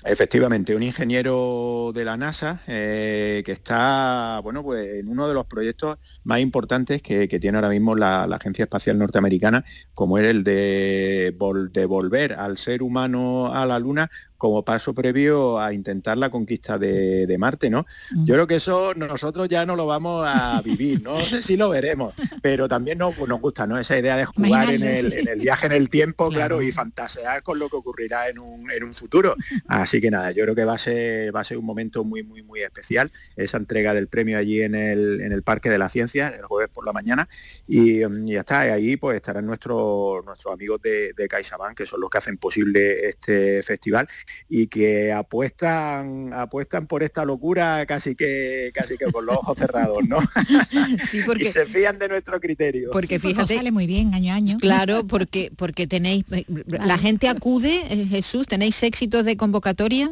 Efectivamente, un ingeniero de la NASA eh, que está, bueno, pues en uno de los proyectos más importantes que, tiene ahora mismo la, Agencia Espacial Norteamericana, como es el de, de volver al ser humano a la Luna como paso previo a intentar la conquista de, Marte, ¿no? Yo creo que eso nosotros ya no lo vamos a vivir, no sé si lo veremos, pero también nos, nos gusta, ¿no? Esa idea de jugar en el, viaje en el tiempo, claro. y fantasear con lo que ocurrirá en un, futuro. Así que nada, yo creo que va a ser, va a ser un momento muy, muy, muy especial, esa entrega del premio allí en el, en el Parque de la Ciencia, el jueves por la mañana, y, ya está, ahí pues estarán nuestros, nuestros amigos de, de CaixaBank, que son los que hacen posible este festival y que apuestan apuestan por esta locura casi que casi que con los ojos cerrados, ¿no? (laughs) Sí, porque (laughs) y se fían de nuestro criterio. Porque fíjate, sale muy bien año a año. Claro, (laughs) porque porque tenéis eh, la gente acude, eh, Jesús, tenéis éxitos de convocatoria.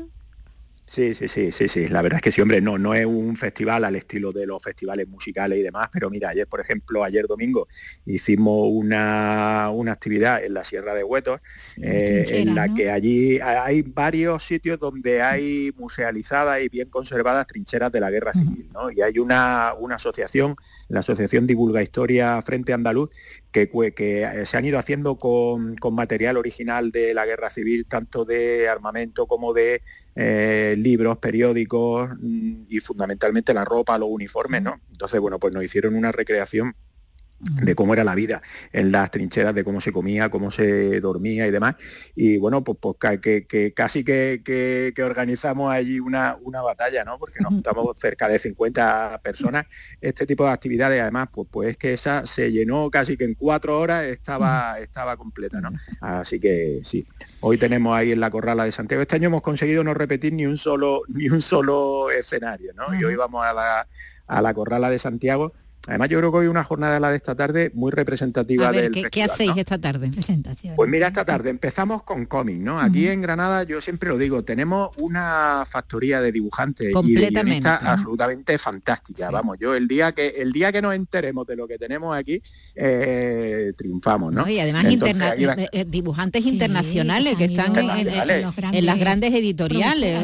Sí, sí, sí, sí, sí. La verdad es que sí, hombre, no, no es un festival al estilo de los festivales musicales y demás, pero mira, ayer, por ejemplo, ayer domingo hicimos una, una actividad en la Sierra de Huetos, eh, en la que allí hay varios sitios donde hay musealizadas y bien conservadas trincheras de la guerra civil, ¿no? Y hay una, una asociación, la Asociación Divulga Historia Frente Andaluz, que, que, se han ido haciendo con, con, material original de la guerra civil, tanto de armamento como de eh, libros, periódicos mm, y fundamentalmente la ropa, los uniformes, ¿no? Entonces, bueno, pues nos hicieron una recreación de cómo era la vida en las trincheras, de cómo se comía, cómo se dormía y demás. Y bueno, pues, pues que, casi que, organizamos allí una, una batalla, ¿no? Porque nos juntamos cerca de 50 personas. Este tipo de actividades, además, pues, pues es que esa se llenó casi que en cuatro horas estaba, estaba completa, ¿no? Así que sí. Hoy tenemos ahí en la Corrala de Santiago. Este año hemos conseguido no repetir ni un solo, (laughs) ni un solo escenario, ¿no? Y hoy vamos a la, a la Corrala de Santiago Además, yo creo que hoy una jornada la de esta tarde muy representativa del ¿qué, ¿qué hacéis esta tarde? Presentación. Pues mira, esta tarde empezamos con cómic, ¿no? Aquí en Granada, yo siempre lo digo, tenemos una factoría de dibujantes y de absolutamente fantástica. Vamos, yo el día que el día que nos enteremos de lo que tenemos aquí, eh, triunfamos, ¿no? y además eh, eh, dibujantes internacionales que están en, las grandes editoriales.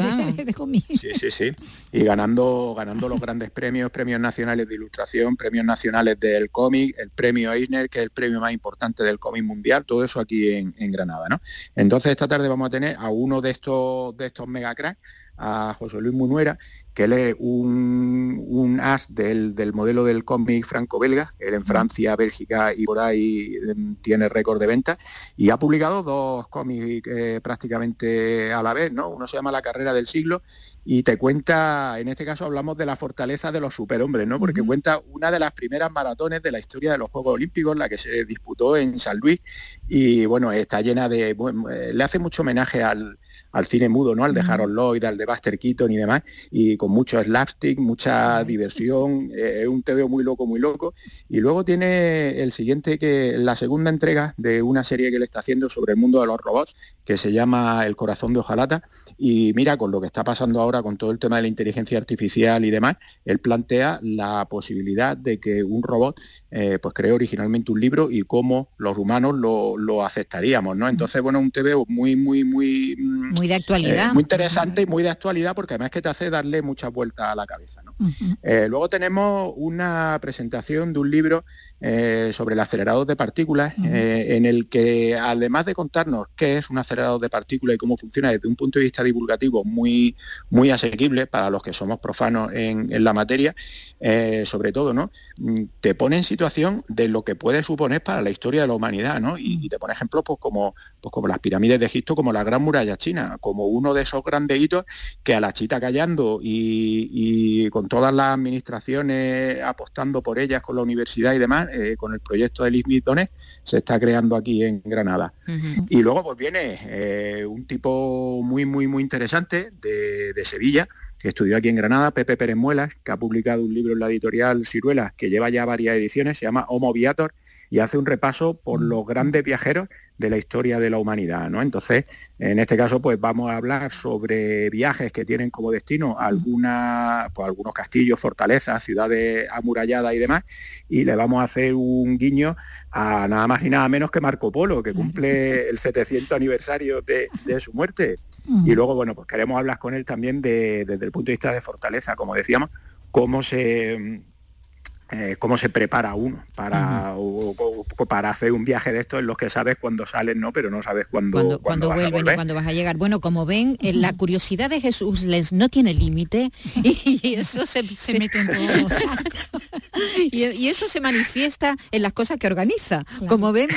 sí, sí, sí. Y ganando, ganando los grandes premios, premios nacionales de ilustración, premios nacionales del cómic, el premio Eisner, que es el premio más importante del cómic mundial, todo eso aquí en, Granada, ¿no? Entonces esta tarde vamos a tener a uno de estos, de estos mega cracks, a José Luis Munuera, que él es un, as del, modelo del cómic franco-belga, él en Francia, Bélgica y por ahí em, tiene récord de venta, y ha publicado dos cómics eh, prácticamente a la vez, ¿no? Uno se llama La carrera del siglo y te cuenta, en este caso hablamos de la fortaleza de los superhombres, ¿no? Porque cuenta una de las primeras maratones de la historia de los Juegos Olímpicos, la que se disputó en San Luis, y bueno, está llena de, eh, le hace mucho homenaje al, al cine mudo, ¿no? Al de Harold Lloyd, al de Buster Keaton y demás, y con mucho slapstick, mucha diversión, eh, un TVO muy loco, muy loco. Y luego tiene el siguiente, que la segunda entrega de una serie que le está haciendo sobre el mundo de los robots, que se llama El corazón de Ojalata. Y mira, con lo que está pasando ahora con todo el tema de la inteligencia artificial y demás, él plantea la posibilidad de que un robot eh, pues creó originalmente un libro y cómo los humanos lo, aceptaríamos, ¿no? Entonces, bueno, un TV muy, muy, muy... Mm, muy de actualidad. Eh, muy interesante y muy de actualidad porque además que te hace darle muchas vueltas a la cabeza, ¿no? Eh, luego tenemos una presentación de un libro eh, sobre el acelerador de partículas, eh, en el que además de contarnos qué es un acelerador de partículas y cómo funciona desde un punto de vista divulgativo muy, muy asequible para los que somos profanos en, la materia, eh, sobre todo, ¿no? Mm, te pone en situación de lo que puede suponer para la historia de la humanidad, ¿no? Y, te pone ejemplos pues, como, pues, como las pirámides de Egipto, como la Gran Muralla China, como uno de esos grandes hitos que a la chita callando y, y con todas las administraciones apostando por ellas, con la universidad y demás, eh, con el proyecto de Liz se está creando aquí en Granada. Y luego pues viene eh, un tipo muy, muy, muy interesante de, Sevilla, que estudió aquí en Granada, Pepe Pérez Muelas, que ha publicado un libro en la editorial Ciruelas, que lleva ya varias ediciones, se llama Homo Viator, y hace un repaso por los grandes viajeros de la historia de la humanidad. ¿no? Entonces, en este caso, pues vamos a hablar sobre viajes que tienen como destino alguna, pues, algunos castillos, fortalezas, ciudades amuralladas y demás, y le vamos a hacer un guiño a nada más y nada menos que Marco Polo, que cumple el 700 aniversario de, su muerte. Y luego, bueno, pues queremos hablar con él también desde el punto de vista de fortaleza, como decíamos, cómo se eh, cómo se prepara uno para, para hacer un viaje de estos en los que sabes cuándo salen, ¿no? Pero no sabes cuándo, cuando, vuelven y cuándo vas a llegar. Bueno, como ven, eh, la curiosidad de Jesús les no tiene límite (laughs) y, eso se, mete en todos (laughs) y, eso se manifiesta en las cosas que organiza. Como ven,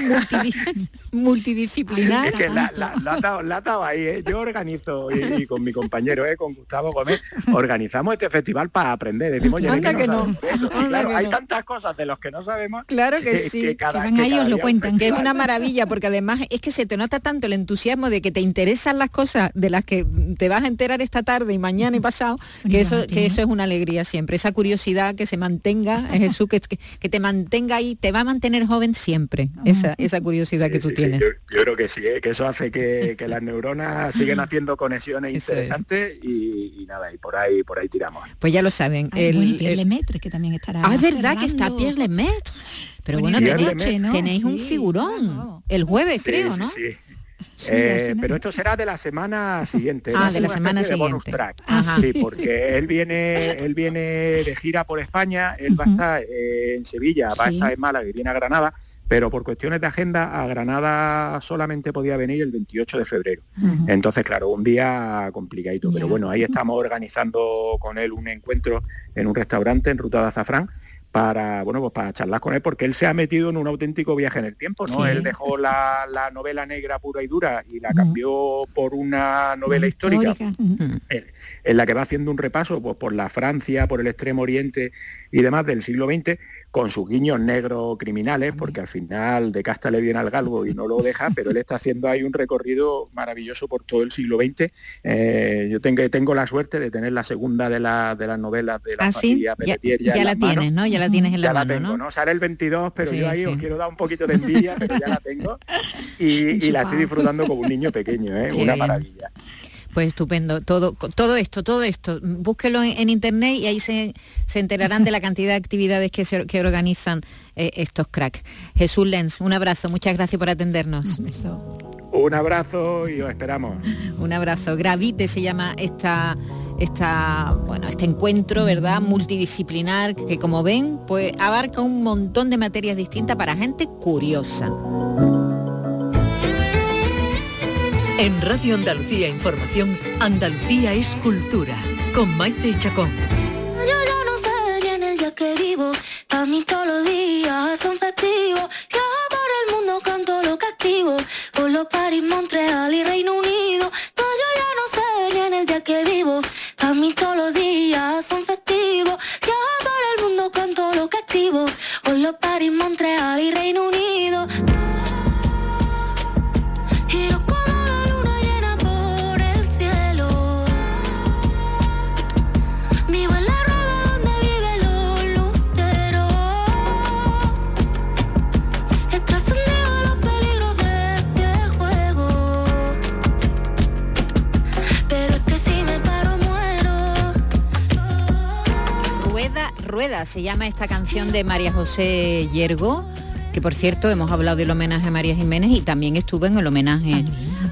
(laughs) multidisciplinar. Es que la, la, la, ahí, ¿eh? yo organizo y, con mi compañero, con Gustavo Gómez, organizamos este festival para aprender. Decimos, que, no hay tantas cosas de los que no sabemos. Claro que, sí, que, cada, ellos lo cuentan. Que es una maravilla, porque además es que se te nota tanto el entusiasmo de que te interesan las cosas de las que te vas a enterar esta tarde y mañana y pasado, (laughs) que eso, que eso es una alegría siempre. Esa curiosidad que se mantenga, Jesús, que, que, te mantenga ahí, te va a mantener joven siempre, esa, esa curiosidad que tú tienes. Yo, creo que sí, ¿eh? que eso hace que, las neuronas siguen (laughs) haciendo conexiones interesantes y, nada, y por ahí, por ahí tiramos. Pues ya lo saben. el, el, que también estará Ah, es verdad que está Pierre Lemaitre. Pero bueno, tenéis, un figurón. El jueves, creo, ¿no? Sí, eh, pero esto será de la semana siguiente. Ah, de la semana siguiente. Sí, porque él viene, él viene de gira por España, él va a estar en Sevilla, va a estar en Málaga y viene a Granada, pero por cuestiones de agenda a Granada solamente podía venir el 28 de febrero. Entonces, claro, un día complicadito, pero bueno, ahí estamos organizando con él un encuentro en un restaurante en Ruta de Azafrán para bueno pues para charlar con él porque él se ha metido en un auténtico viaje en el tiempo. No él dejó la, novela negra pura y dura y la cambió por una novela histórica, en, la que va haciendo un repaso pues, por la Francia por el Extremo Oriente y demás del siglo XX con sus guiños negros criminales, porque al final de casta le viene al galgo y no lo deja, pero él está haciendo ahí un recorrido maravilloso por todo el siglo XX. Eh, yo tengo, tengo la suerte de tener la segunda de, la, de las novelas de la ¿Ah, familia Ya, ya, la tienes, ¿no? Ya la tienes en la ya mano, la tengo, ¿no? Sale el 22, pero yo ahí os quiero dar un poquito de envidia, (laughs) pero ya la tengo. Y, la estoy disfrutando como un niño pequeño, ¿eh? Una maravilla. Pues estupendo, todo, todo esto, todo esto, búsquelo en, internet y ahí se, enterarán de la cantidad de actividades que, que organizan eh, estos cracks. Jesús Lenz, un abrazo, muchas gracias por atendernos. Un, abrazo y os esperamos. Un abrazo. Gravite se llama esta, esta, bueno, este encuentro, ¿verdad? Multidisciplinar, que como ven, pues abarca un montón de materias distintas para gente curiosa. En Radio Andalucía Información, Andalucía es cultura, con Maite Chacón. Yo ya no sé bien el día que vivo, a mí todos los días son festivos. Viajo por el mundo, canto lo que activo, por los París, Montreal y Reino Unido. yo ya no sé bien el día que vivo, a mí todos los días son festivos. Viajo por el mundo, canto lo que activo, por los París, Montreal y Reino Unido. Se llama esta canción de María José Yergo, que por cierto hemos hablado del homenaje a María Jiménez y también estuvo en el homenaje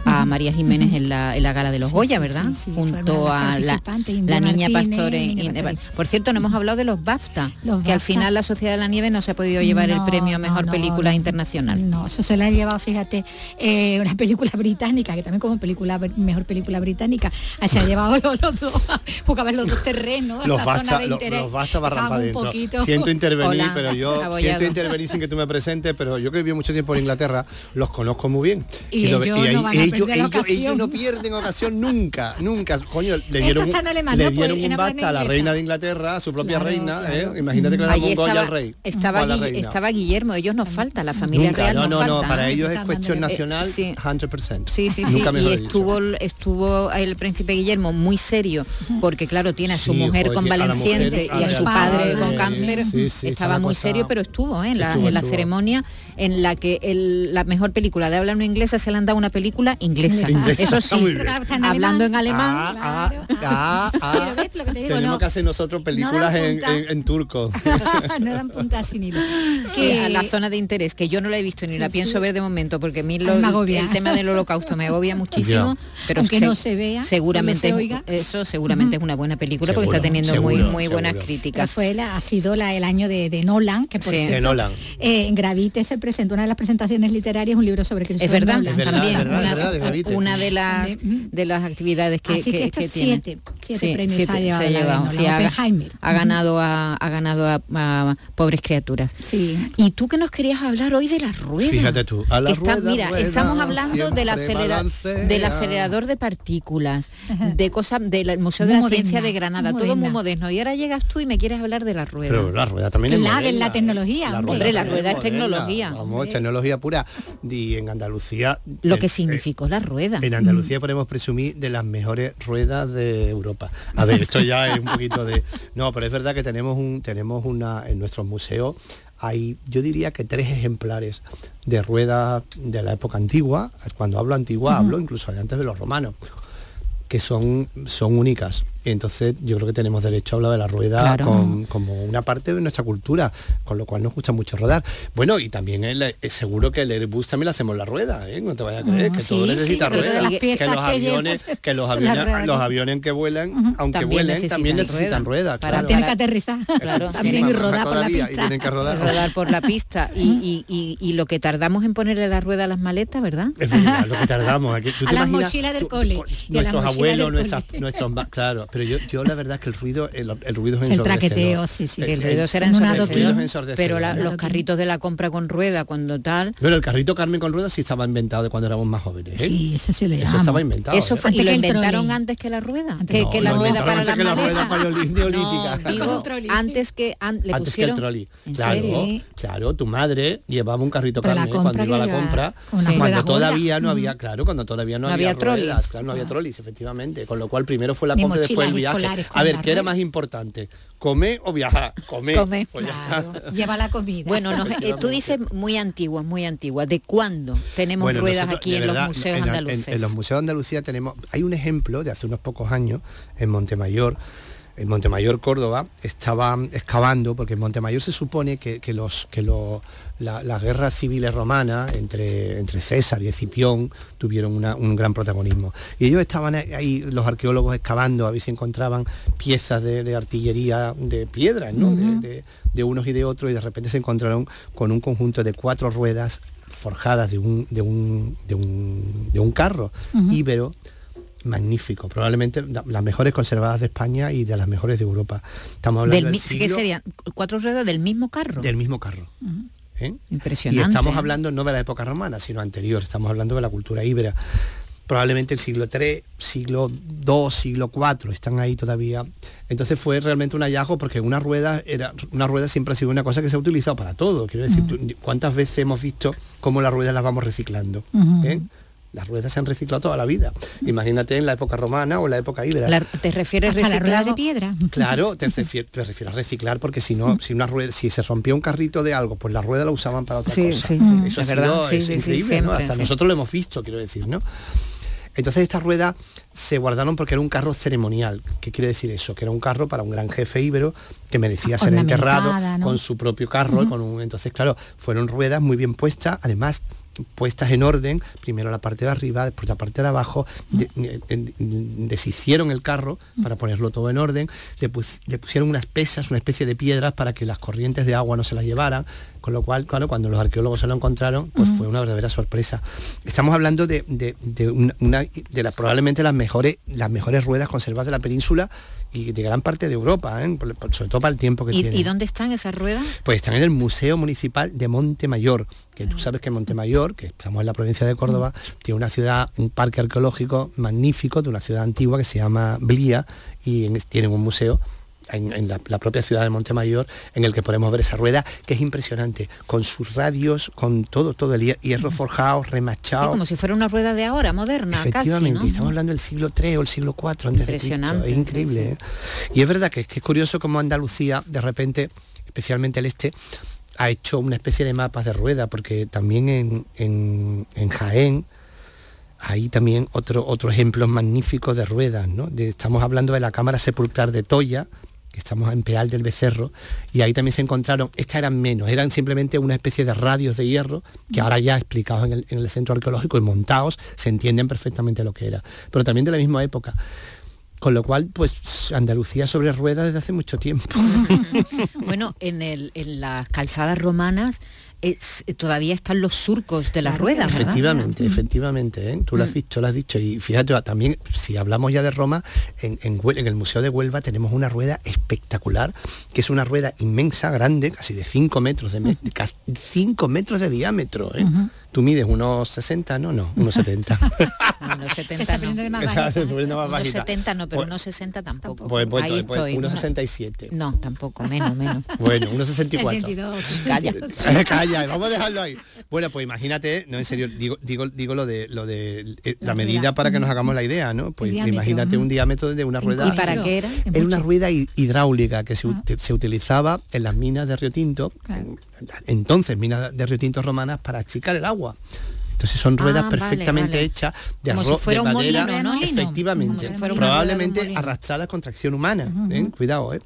a María Jiménez en la, en la gala de los Goya, ¿verdad? Junto a la, la niña pastor. en- en- por cierto, no hemos hablado de los BAFTA, Los que al final la Sociedad de la Nieve no se ha podido llevar el premio a Mejor no, Película no. Internacional. No, eso se la ha llevado, fíjate, eh, una película británica, que también como película mejor película británica, ah, se ha llevado los, los dos, (laughs) porque a ver los dos terrenos, Los la basta, zona de lo- interés. los basta un adentro. poquito- Siento intervenir, Hola, pero yo abollado. siento intervenir sin que tú me presentes, pero yo que vivido mucho tiempo en Inglaterra, los conozco muy bien. Y ellos ellos, ellos- no pierden ocasión nunca, nunca. Coño, le dieron, está en alemán, le ¿no? Pues, dieron en un habla basta a la reina de Inglaterra, a su propia Claro, reina, claro. ¿eh? Imagínate que le damos un Goya al rey. estaba, Gui- estaba Guillermo, ellos nos faltan, la familia Nunca, real no, nos no, no, falta. para ¿eh? ellos es cuestión nacional, Sí. 100%. Sí, sí, sí. Y estuvo, estuvo el príncipe Guillermo muy serio, porque claro, tiene a su Sí, mujer convaleciente mujer, y a su padre con cáncer. Estaba muy serio, pero estuvo ¿eh? en la, ceremonia en la que el- la mejor película de habla no inglesa se le han dado una película inglesa. Inglesa, Eso sí, muy bien. hablando en alemán. Ah, ah, ah, (laughs) Pero ves lo que te digo, Tenemos no, que hacer nosotros películas dan en, punta. en- en turco. (laughs) no dan punta sin hilo. (laughs) que a Que la zona de interés, que yo no la he visto ni la pienso sí. ver de momento, porque a mí lo- agobia. el tema del holocausto me agobia muchísimo, Ya. pero Aunque se- no se vea, seguramente se oiga. eso seguramente es una buena película porque está teniendo muy seguro, muy buenas seguro. críticas. fue la, ha sido la, el año de, de Nolan, que por Sí. cierto, De Nolan. eh, en Gravite se presentó una de las presentaciones literarias, un libro sobre Christopher Es verdad, Nolan. también es verdad, una, es verdad, una de las de las actividades que, Así que que- estos que tiene. siete- siete premios ha llevado se ha la llevado, sí, ha, ha ganado a, ha ganado a, a pobres criaturas. Sí. Y tú que nos querías hablar hoy de las ruedas. Fíjate tú, a la Está- rueda, mira, rueda, estamos hablando del, acelera- del acelerador de partículas, de cosas del Museo de Muy la Ciencia moderna, de Granada, muy todo muy moderno. Y ahora llegas tú y me quieres hablar de la rueda. Pero la rueda también es en moderna. la tecnología, hombre. Hombre, la rueda es moderna. tecnología. Vamos, tecnología pura. Y en Andalucía... Lo en- que significó la rueda. En Andalucía podemos presumir de las mejores ruedas de Europa. A ver, esto ya es un poquito de... No, pero es verdad que tenemos un tenemos una en nuestros museos hay yo diría que tres ejemplares de ruedas de la época antigua. Cuando hablo antigua hablo incluso de antes de los romanos que son, son únicas. Entonces yo creo que tenemos derecho a hablar de la rueda Claro. con- como una parte de nuestra cultura, con lo cual nos gusta mucho rodar. Bueno, y también el, eh, seguro que el Airbus también le hacemos la rueda, ¿eh? no te vayas a creer, Ah, que sí, todo sí, necesita que rueda. Que, los aviones, que los aviones, rueda. los aviones que vuelan, aunque También vuelen, necesitan también necesitan ruedas. Para- claro. Tienen que aterrizar. Claro, También y rodar por la y pista. tienen que rodar. rodar por la pista (laughs) y, y- y- y lo que tardamos en ponerle la rueda a las maletas, ¿verdad? Es verdad, lo que tardamos aquí. ¿Tú A las mochilas del cole. nuestros abuelos, nuestras, nuestros claro, pero yo, yo la verdad es que el ruido, el, el ruido es El traqueteo, sí, sí. el ruido será ensordecedor, pero los carritos de la compra con rueda cuando tal Bueno, el carrito Carmen con ruedas sí estaba inventado de cuando éramos más jóvenes. ¿eh? Sí, eso sí le Eso estaba inventado. eso fue, y lo inventaron trolley. antes que la rueda que, No, que la lo rueda inventaron para antes que la rueda no, digo, antes que an- le Antes que el trolley. ¿En Claro, serio? claro, tu madre llevaba un carrito Pero Carmen cuando iba a la compra, rueda cuando todavía no Mm. había, claro, cuando todavía no, había, ruedas, claro, no había trolis, efectivamente, con lo cual primero fue la compra y después el viaje. A ver, ¿qué era más importante? ¿Comer o viajar? Comer. Comer. Pues Claro, (laughs) lleva la comida. bueno (laughs) eh, tú dices muy antiguas muy antiguas de cuándo tenemos Bueno, ruedas nosotros, aquí en verdad, los museos en- en- andaluces En, los museos de Andalucía tenemos, hay un ejemplo de hace unos pocos años en Montemayor, en Montemayor, Córdoba, estaba excavando, porque en Montemayor se supone que, que los, que los- la- las guerras civiles romanas entre, entre César y Escipión tuvieron una- un gran protagonismo. Y ellos estaban ahí, los arqueólogos, excavando a ver si encontraban piezas de, de artillería de piedra, ¿no? De- Ujú. de, de unos y de otros, y de repente se encontraron con un conjunto de cuatro ruedas forjadas de un, de un, de un, de un carro Ujú. íbero magnífico, probablemente la- las mejores conservadas de España y de las mejores de Europa. Estamos hablando del, del siglo- serían cuatro ruedas del mismo carro del mismo carro. ¿eh? impresionante Y estamos ¿eh? hablando no de la época romana, sino anterior, estamos hablando de la cultura íbera. Probablemente el siglo III, siglo II, siglo IV, están ahí todavía. Entonces fue realmente un hallazgo porque una rueda era una rueda siempre ha sido una cosa que se ha utilizado para todo. Quiero decir, ¿cuántas veces hemos visto cómo las ruedas las vamos reciclando? ¿eh? Las ruedas se han reciclado toda la vida. Imagínate en la época romana o en la época íbera. La- te refieres Hasta la rueda de piedra. (laughs) Claro, te refiero, te refiero a reciclar porque si no, si una rueda, si se rompía un carrito de algo, pues la rueda la usaban para otra Sí, cosa. sí, sí, Eso es ha verdad, sido sí, es sí, sí, increíble, ¿no? Hasta sí. nosotros lo hemos visto, quiero decir, ¿no? Entonces esta rueda se guardaron porque era un carro ceremonial. ¿Qué quiere decir eso? Que era un carro para un gran jefe íbero que merecía ser enterrado con su propio carro. con un, entonces, claro, fueron ruedas muy bien puestas, además puestas en orden, primero la parte de arriba, después la parte de abajo, de- en- deshicieron el carro para ponerlo todo en orden, le, pus- le pusieron unas pesas, una especie de piedras para que las corrientes de agua no se las llevaran, con lo cual, claro, cuando los arqueólogos se lo encontraron, pues fue una verdadera sorpresa. Estamos hablando de, de- de una, una- de las probablemente las mejores, las mejores ruedas conservadas de la península y de gran parte de Europa, ¿eh? Por- por- sobre todo para el tiempo que ¿Y, tiene. y dónde están esas ruedas? Pues están en el Museo Municipal de Montemayor, que tú sabes que Montemayor, que estamos en la provincia de Córdoba, tiene una ciudad, un parque arqueológico magnífico de una ciudad antigua que se llama Blía y en- tienen un museo en, en la, la propia ciudad de Montemayor en el que podemos ver esa rueda que es impresionante, con sus radios, con todo, todo el hier- hierro forjado, remachado. como si fuera una rueda de ahora, moderna, Efectivamente, casi, estamos hablando del siglo III o el siglo IV antes de Cristo. Impresionante, Es increíble. ¿eh? Y es verdad que, que es curioso como Andalucía, de repente, especialmente el este, ha hecho una especie de mapas de rueda, porque también en, en- en Jaén hay también otro, otro ejemplo magnífico de ruedas, ¿no? De- estamos hablando de la Cámara Sepulcral de Toya, que estamos en Peal del Becerro, y ahí también se encontraron, estas eran menos, eran simplemente una especie de radios de hierro, que ahora ya explicados en el, en el centro arqueológico y montados, se entienden perfectamente lo que era, pero también de la misma época. Con lo cual, pues Andalucía sobre ruedas desde hace mucho tiempo. (laughs) Bueno, en, el, en las calzadas romanas es- todavía están los surcos de las ruedas, ¿verdad? Efectivamente, efectivamente, ¿eh? tú lo has Mm. visto, lo has dicho. Y fíjate, también, si hablamos ya de Roma, en, en Huel- en el Museo de Huelva tenemos una rueda espectacular, que es una rueda inmensa, grande, casi de 5 metros de, me- 5 metros de diámetro. ¿eh? Tú mides unos 60, no, no, unos 70. Unos 70 no. Exacto, te poniendo más Unos bajita. 70 no, pero Pues- unos 60 tampoco. Pues, pues, Ahí pues, estoy. unos Una- 67. No, tampoco, menos, menos. (laughs) Bueno, unos 64. (laughs) Calla. (laughs) Calla, vamos a dejarlo ahí. Bueno, pues imagínate, no en serio, digo, digo, digo lo de lo de eh, la, medida para que nos hagamos la idea, ¿no? Pues diámetro, imagínate un diámetro de una rueda. ¿Y para qué era? Era una rueda hi- hidráulica que se, ut- se utilizaba en las minas de Río Tinto, en- entonces minas de Río Tinto romanas, para achicar el agua. Entonces son ruedas Ah, perfectamente vale. hechas de, Como arroz, si fuera de un madera, molino, ¿no? efectivamente, Como si probablemente arrastradas con tracción humana, ¿eh? cuidado, ¿eh?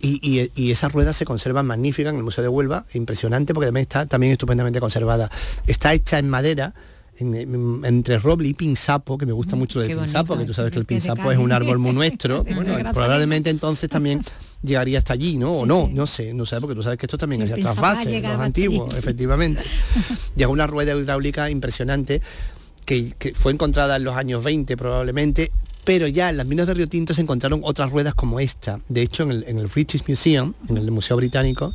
Y, y- y esas ruedas se conservan magníficas en el Museo de Huelva, impresionante porque también está también estupendamente conservada. Está hecha en madera, en- en- entre roble y pinzapo, que me gusta mucho el pinzapo, que tú sabes que el pinzapo es un árbol muy nuestro. (laughs) Bueno, probablemente entonces también llegaría hasta allí, ¿no? o no, no sé, no sé, porque tú sabes que esto también Sí, es el de otras pinzapo ha fases, llegado los hasta antiguos, allí. efectivamente. (laughs) Llegó una rueda hidráulica impresionante que, que fue encontrada en los años 20 probablemente, pero ya en las minas de Río Tinto se encontraron otras ruedas como esta. De hecho, en el, en el British Museum, en el Museo Británico,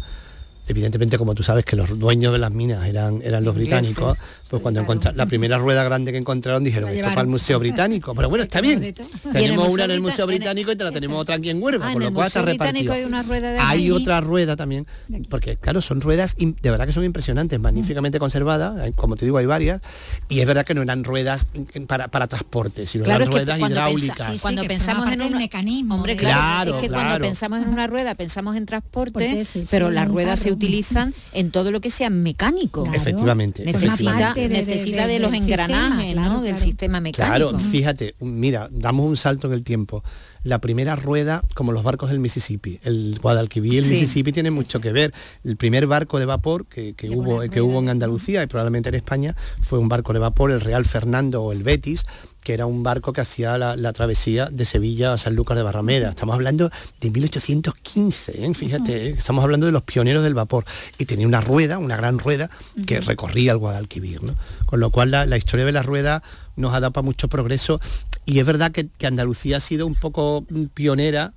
evidentemente como tú sabes que los dueños de las minas eran, eran los Ingleses, británicos, pues cuando encontraron la primera rueda grande que encontraron dijeron La esto para el. Museo Británico. Pero bueno, está bien. Tenemos una en el Museo Británico y te la tenemos otra aquí en Huelva, Ah, con lo cual está repartido. hay una rueda de Hay aquí. otra rueda también, porque claro, son ruedas de verdad que son impresionantes, magníficamente conservadas, como te digo, hay varias, y es verdad que no eran ruedas mm, para, para transporte, sino Claro, eran ruedas cuando, pensa- hidráulicas. cuando pensamos en un mecanismo hombre, de- claro, Claro, es que cuando pensamos en una rueda pensamos en transporte, pero un ruedas se. Utilizan en todo lo que sea mecánico. Claro. Efectivamente, Necesita, de- necesita de, de- los engranajes, sistema, ¿no? claro, Del sistema mecánico. Claro, fíjate, mira, damos un salto en el tiempo. La primera rueda, como los barcos del Mississippi, el Guadalquivir y el Sí. Mississippi tienen mucho que ver. El primer barco de vapor que, que hubo, que hubo en Andalucía y probablemente en España fue un barco de vapor, el Real Fernando o el Betis, que era un barco que hacía la, la travesía de Sevilla a San Lucas de Barrameda. Estamos hablando de 1815, ¿eh? fíjate, ¿eh? estamos hablando de los pioneros del vapor. Y tenía una rueda, una gran rueda, que recorría el Guadalquivir. ¿no? Con lo cual la, la historia de la rueda nos ha dado para mucho progreso. Y es verdad que, que Andalucía ha sido un poco mm, pionera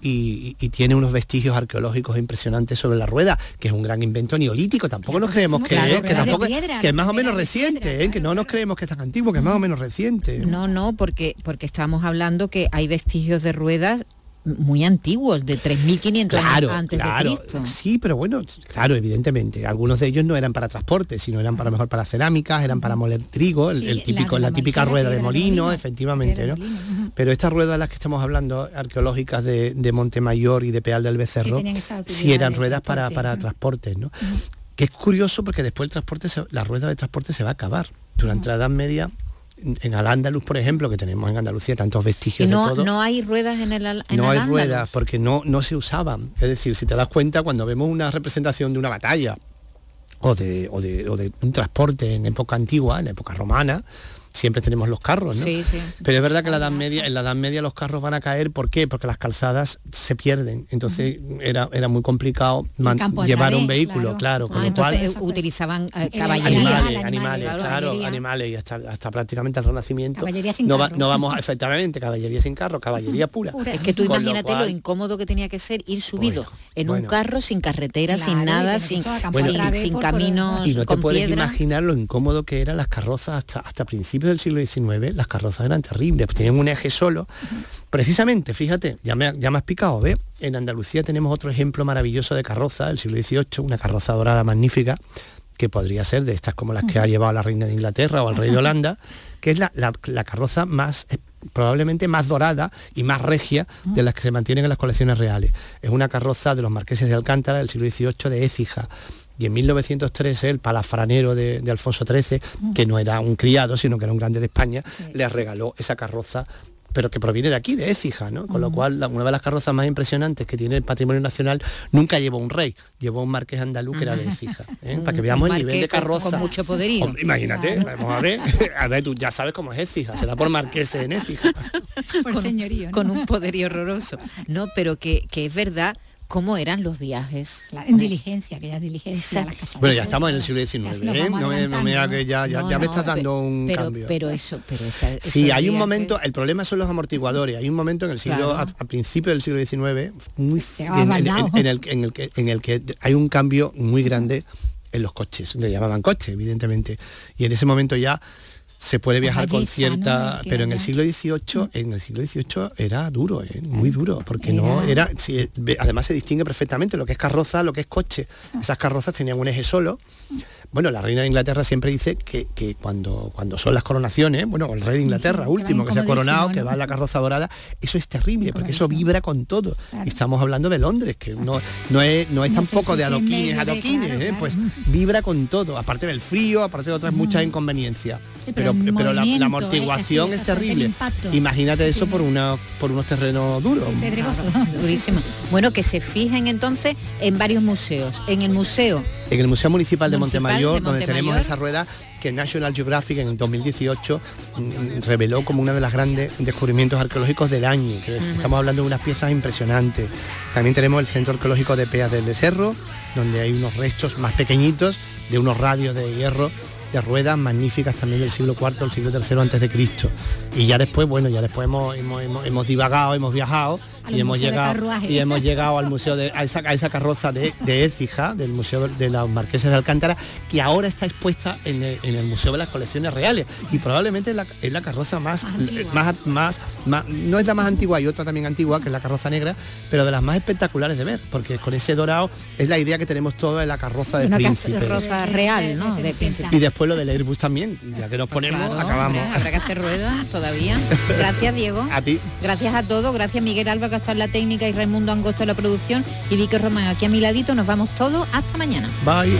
y, y tiene unos vestigios arqueológicos impresionantes sobre la rueda, que es un gran invento neolítico. Tampoco nos creemos que, Claro, es, que, tampoco- piedra, que es más o menos piedra, reciente, ¿eh? que no nos creemos que es tan antiguo, que es más o menos reciente. No, no, porque porque estamos hablando que hay vestigios de ruedas muy antiguos, de 3.500 Claro, años antes claro. de Cristo. Sí, pero bueno, claro, evidentemente. Algunos de ellos no eran para transporte, sino eran para mejor para cerámicas, eran para moler trigo, el, Sí, el la típico, la, la típica rueda de molino, molino, efectivamente, ¿no? molino. Pero estas ruedas de las que estamos hablando, arqueológicas de, de Montemayor y de Peal del Becerro, sí, eran ruedas para, transporte, para transportes, ¿no? Que es curioso porque después el transporte, se- la rueda de transporte se va a acabar. Durante la Edad Media en Al-Ándalus, por ejemplo, que tenemos en Andalucía tantos Y vestigios no, de todo. no hay ruedas en el en no el hay ruedas porque no, no se usaban. Es decir, si te das cuenta, cuando vemos una representación de una batalla o de, o de, o de un transporte en época antigua, en época romana, siempre tenemos los carros, ¿no? Sí, sí. Pero es verdad que en la Edad Media, en la Edad Media los carros van a caer, ¿por qué? Porque las calzadas se pierden. Entonces era, era muy complicado a llevar un vehículo, claro, con Ah, lo cual entonces eh, utilizaban eh, caballería. animales, animales, Claro, caballería. animales y hasta, hasta prácticamente el Renacimiento. Caballería sin no, va- carro. no vamos, efectivamente, caballería sin carro, caballería pura. Es que tú Con imagínate lo, cual- incómodo que tenía que ser ir subido en bueno. un carro sin carretera, Claro, sin nada, sin, a sin- a sin caminos y no te puedes imaginar lo incómodo que eran las carrozas hasta, hasta principios del siglo XIX, las carrozas eran terribles, pues tenían un eje solo. Precisamente, fíjate, ya me, ya has picado, ¿ves? En Andalucía tenemos otro ejemplo maravilloso de carroza del siglo XVIII, una carroza dorada magnífica, que podría ser de estas como las que ha llevado la reina de Inglaterra o el rey de Holanda, que es la, la- la carroza más probablemente más dorada y más regia de las que se mantienen en las colecciones reales. Es una carroza de los marqueses de Alcántara del siglo XVIII de Écija. Y en 1913 el palafranero de, de Alfonso XIII, que no era un criado, sino que era un grande de España, le regaló esa carroza pero que proviene de aquí, de Écija, ¿no? Con lo cual, la- una de las carrozas más impresionantes que tiene el patrimonio nacional nunca llevó un rey, llevó un marqués andaluz que era de Écija. ¿eh? Para que veamos el nivel de carroza. con mucho poderío. Hombre, imagínate, vamos a ver, (laughs) a ver, tú ya sabes cómo es Écija, será por marqueses en Écija. (laughs) con, con un poderío horroroso. No, pero que, que es verdad cómo eran los viajes. En diligencia, que ya es diligencia. las casas. Bueno, ya estamos en el siglo XIX, ¿eh? No me, no me que ya, ya, No, ya me no, estás dando un pero, cambio. Pero eso, pero esa, Sí, hay un momento, el problema son los amortiguadores. Hay un momento en el siglo, Claro. a, a principios del siglo XIX, muy en, en- baldao. en el, en el que, en el que hay un cambio muy grande en los coches. Le llamaban coches, evidentemente. Y en ese momento ya se puede viajar con cierta pero en el siglo XVIII en el siglo XVIII era duro ¿eh? muy duro porque no era. sí, ve- además se distingue perfectamente lo que es carroza lo que es coche. Esas carrozas tenían un eje solo. Bueno la reina de Inglaterra siempre dice que, que cuando cuando son las coronaciones bueno el rey de Inglaterra último que se ha coronado que va en la carroza dorada eso es terrible porque eso vibra con todo. Y estamos hablando de Londres que no no es no es tampoco de adoquines adoquines ¿eh? pues vibra con todo aparte del frío aparte de otras muchas inconveniencias Sí, pero pero, el pero la, ¿eh? amortiguación Sí, es terrible. Imagínate eso por una por unos terrenos duros. Claro, (laughs) durísimo. Bueno, que se fijen entonces en varios museos. En el museo En el Museo Municipal de Municipal Montemayor, de donde tenemos esa rueda que National Geographic en el 2018 mm, reveló como una de las grandes descubrimientos arqueológicos del año. que. Estamos hablando de unas piezas impresionantes. También tenemos el Centro Arqueológico de Peas del Becerro, donde hay unos restos más pequeñitos de unos radios de hierro de ruedas magníficas también del siglo IV al siglo III antes de Cristo. Y ya después, bueno, ya después hemos, hemos, hemos- hemos divagado, hemos viajado Al y hemos llegado y hemos llegado al museo de a esa, a esa carroza de, de Écija, del Museo de los Marqueses de Alcántara, que ahora está expuesta en el, en el Museo de las Colecciones Reales. Y probablemente es la, es la carroza más, más, más, más- no es la más antigua, hay otra también antigua, que es la carroza negra, pero de las más espectaculares de ver, porque con ese dorado es la idea que tenemos todos de la carroza de una príncipe. carroza real, ¿no? De príncipe. Y después lo del Airbus también, ya que nos ponemos, Claro, acabamos. hombre, habrá que hacer ruedas todavía. (laughs) Gracias, Diego. A ti. Gracias a todos, gracias Miguel Alba que está en la técnica y Raimundo Angosto en la producción y Vicky Román aquí a mi ladito. Nos vamos todos hasta mañana. Bye.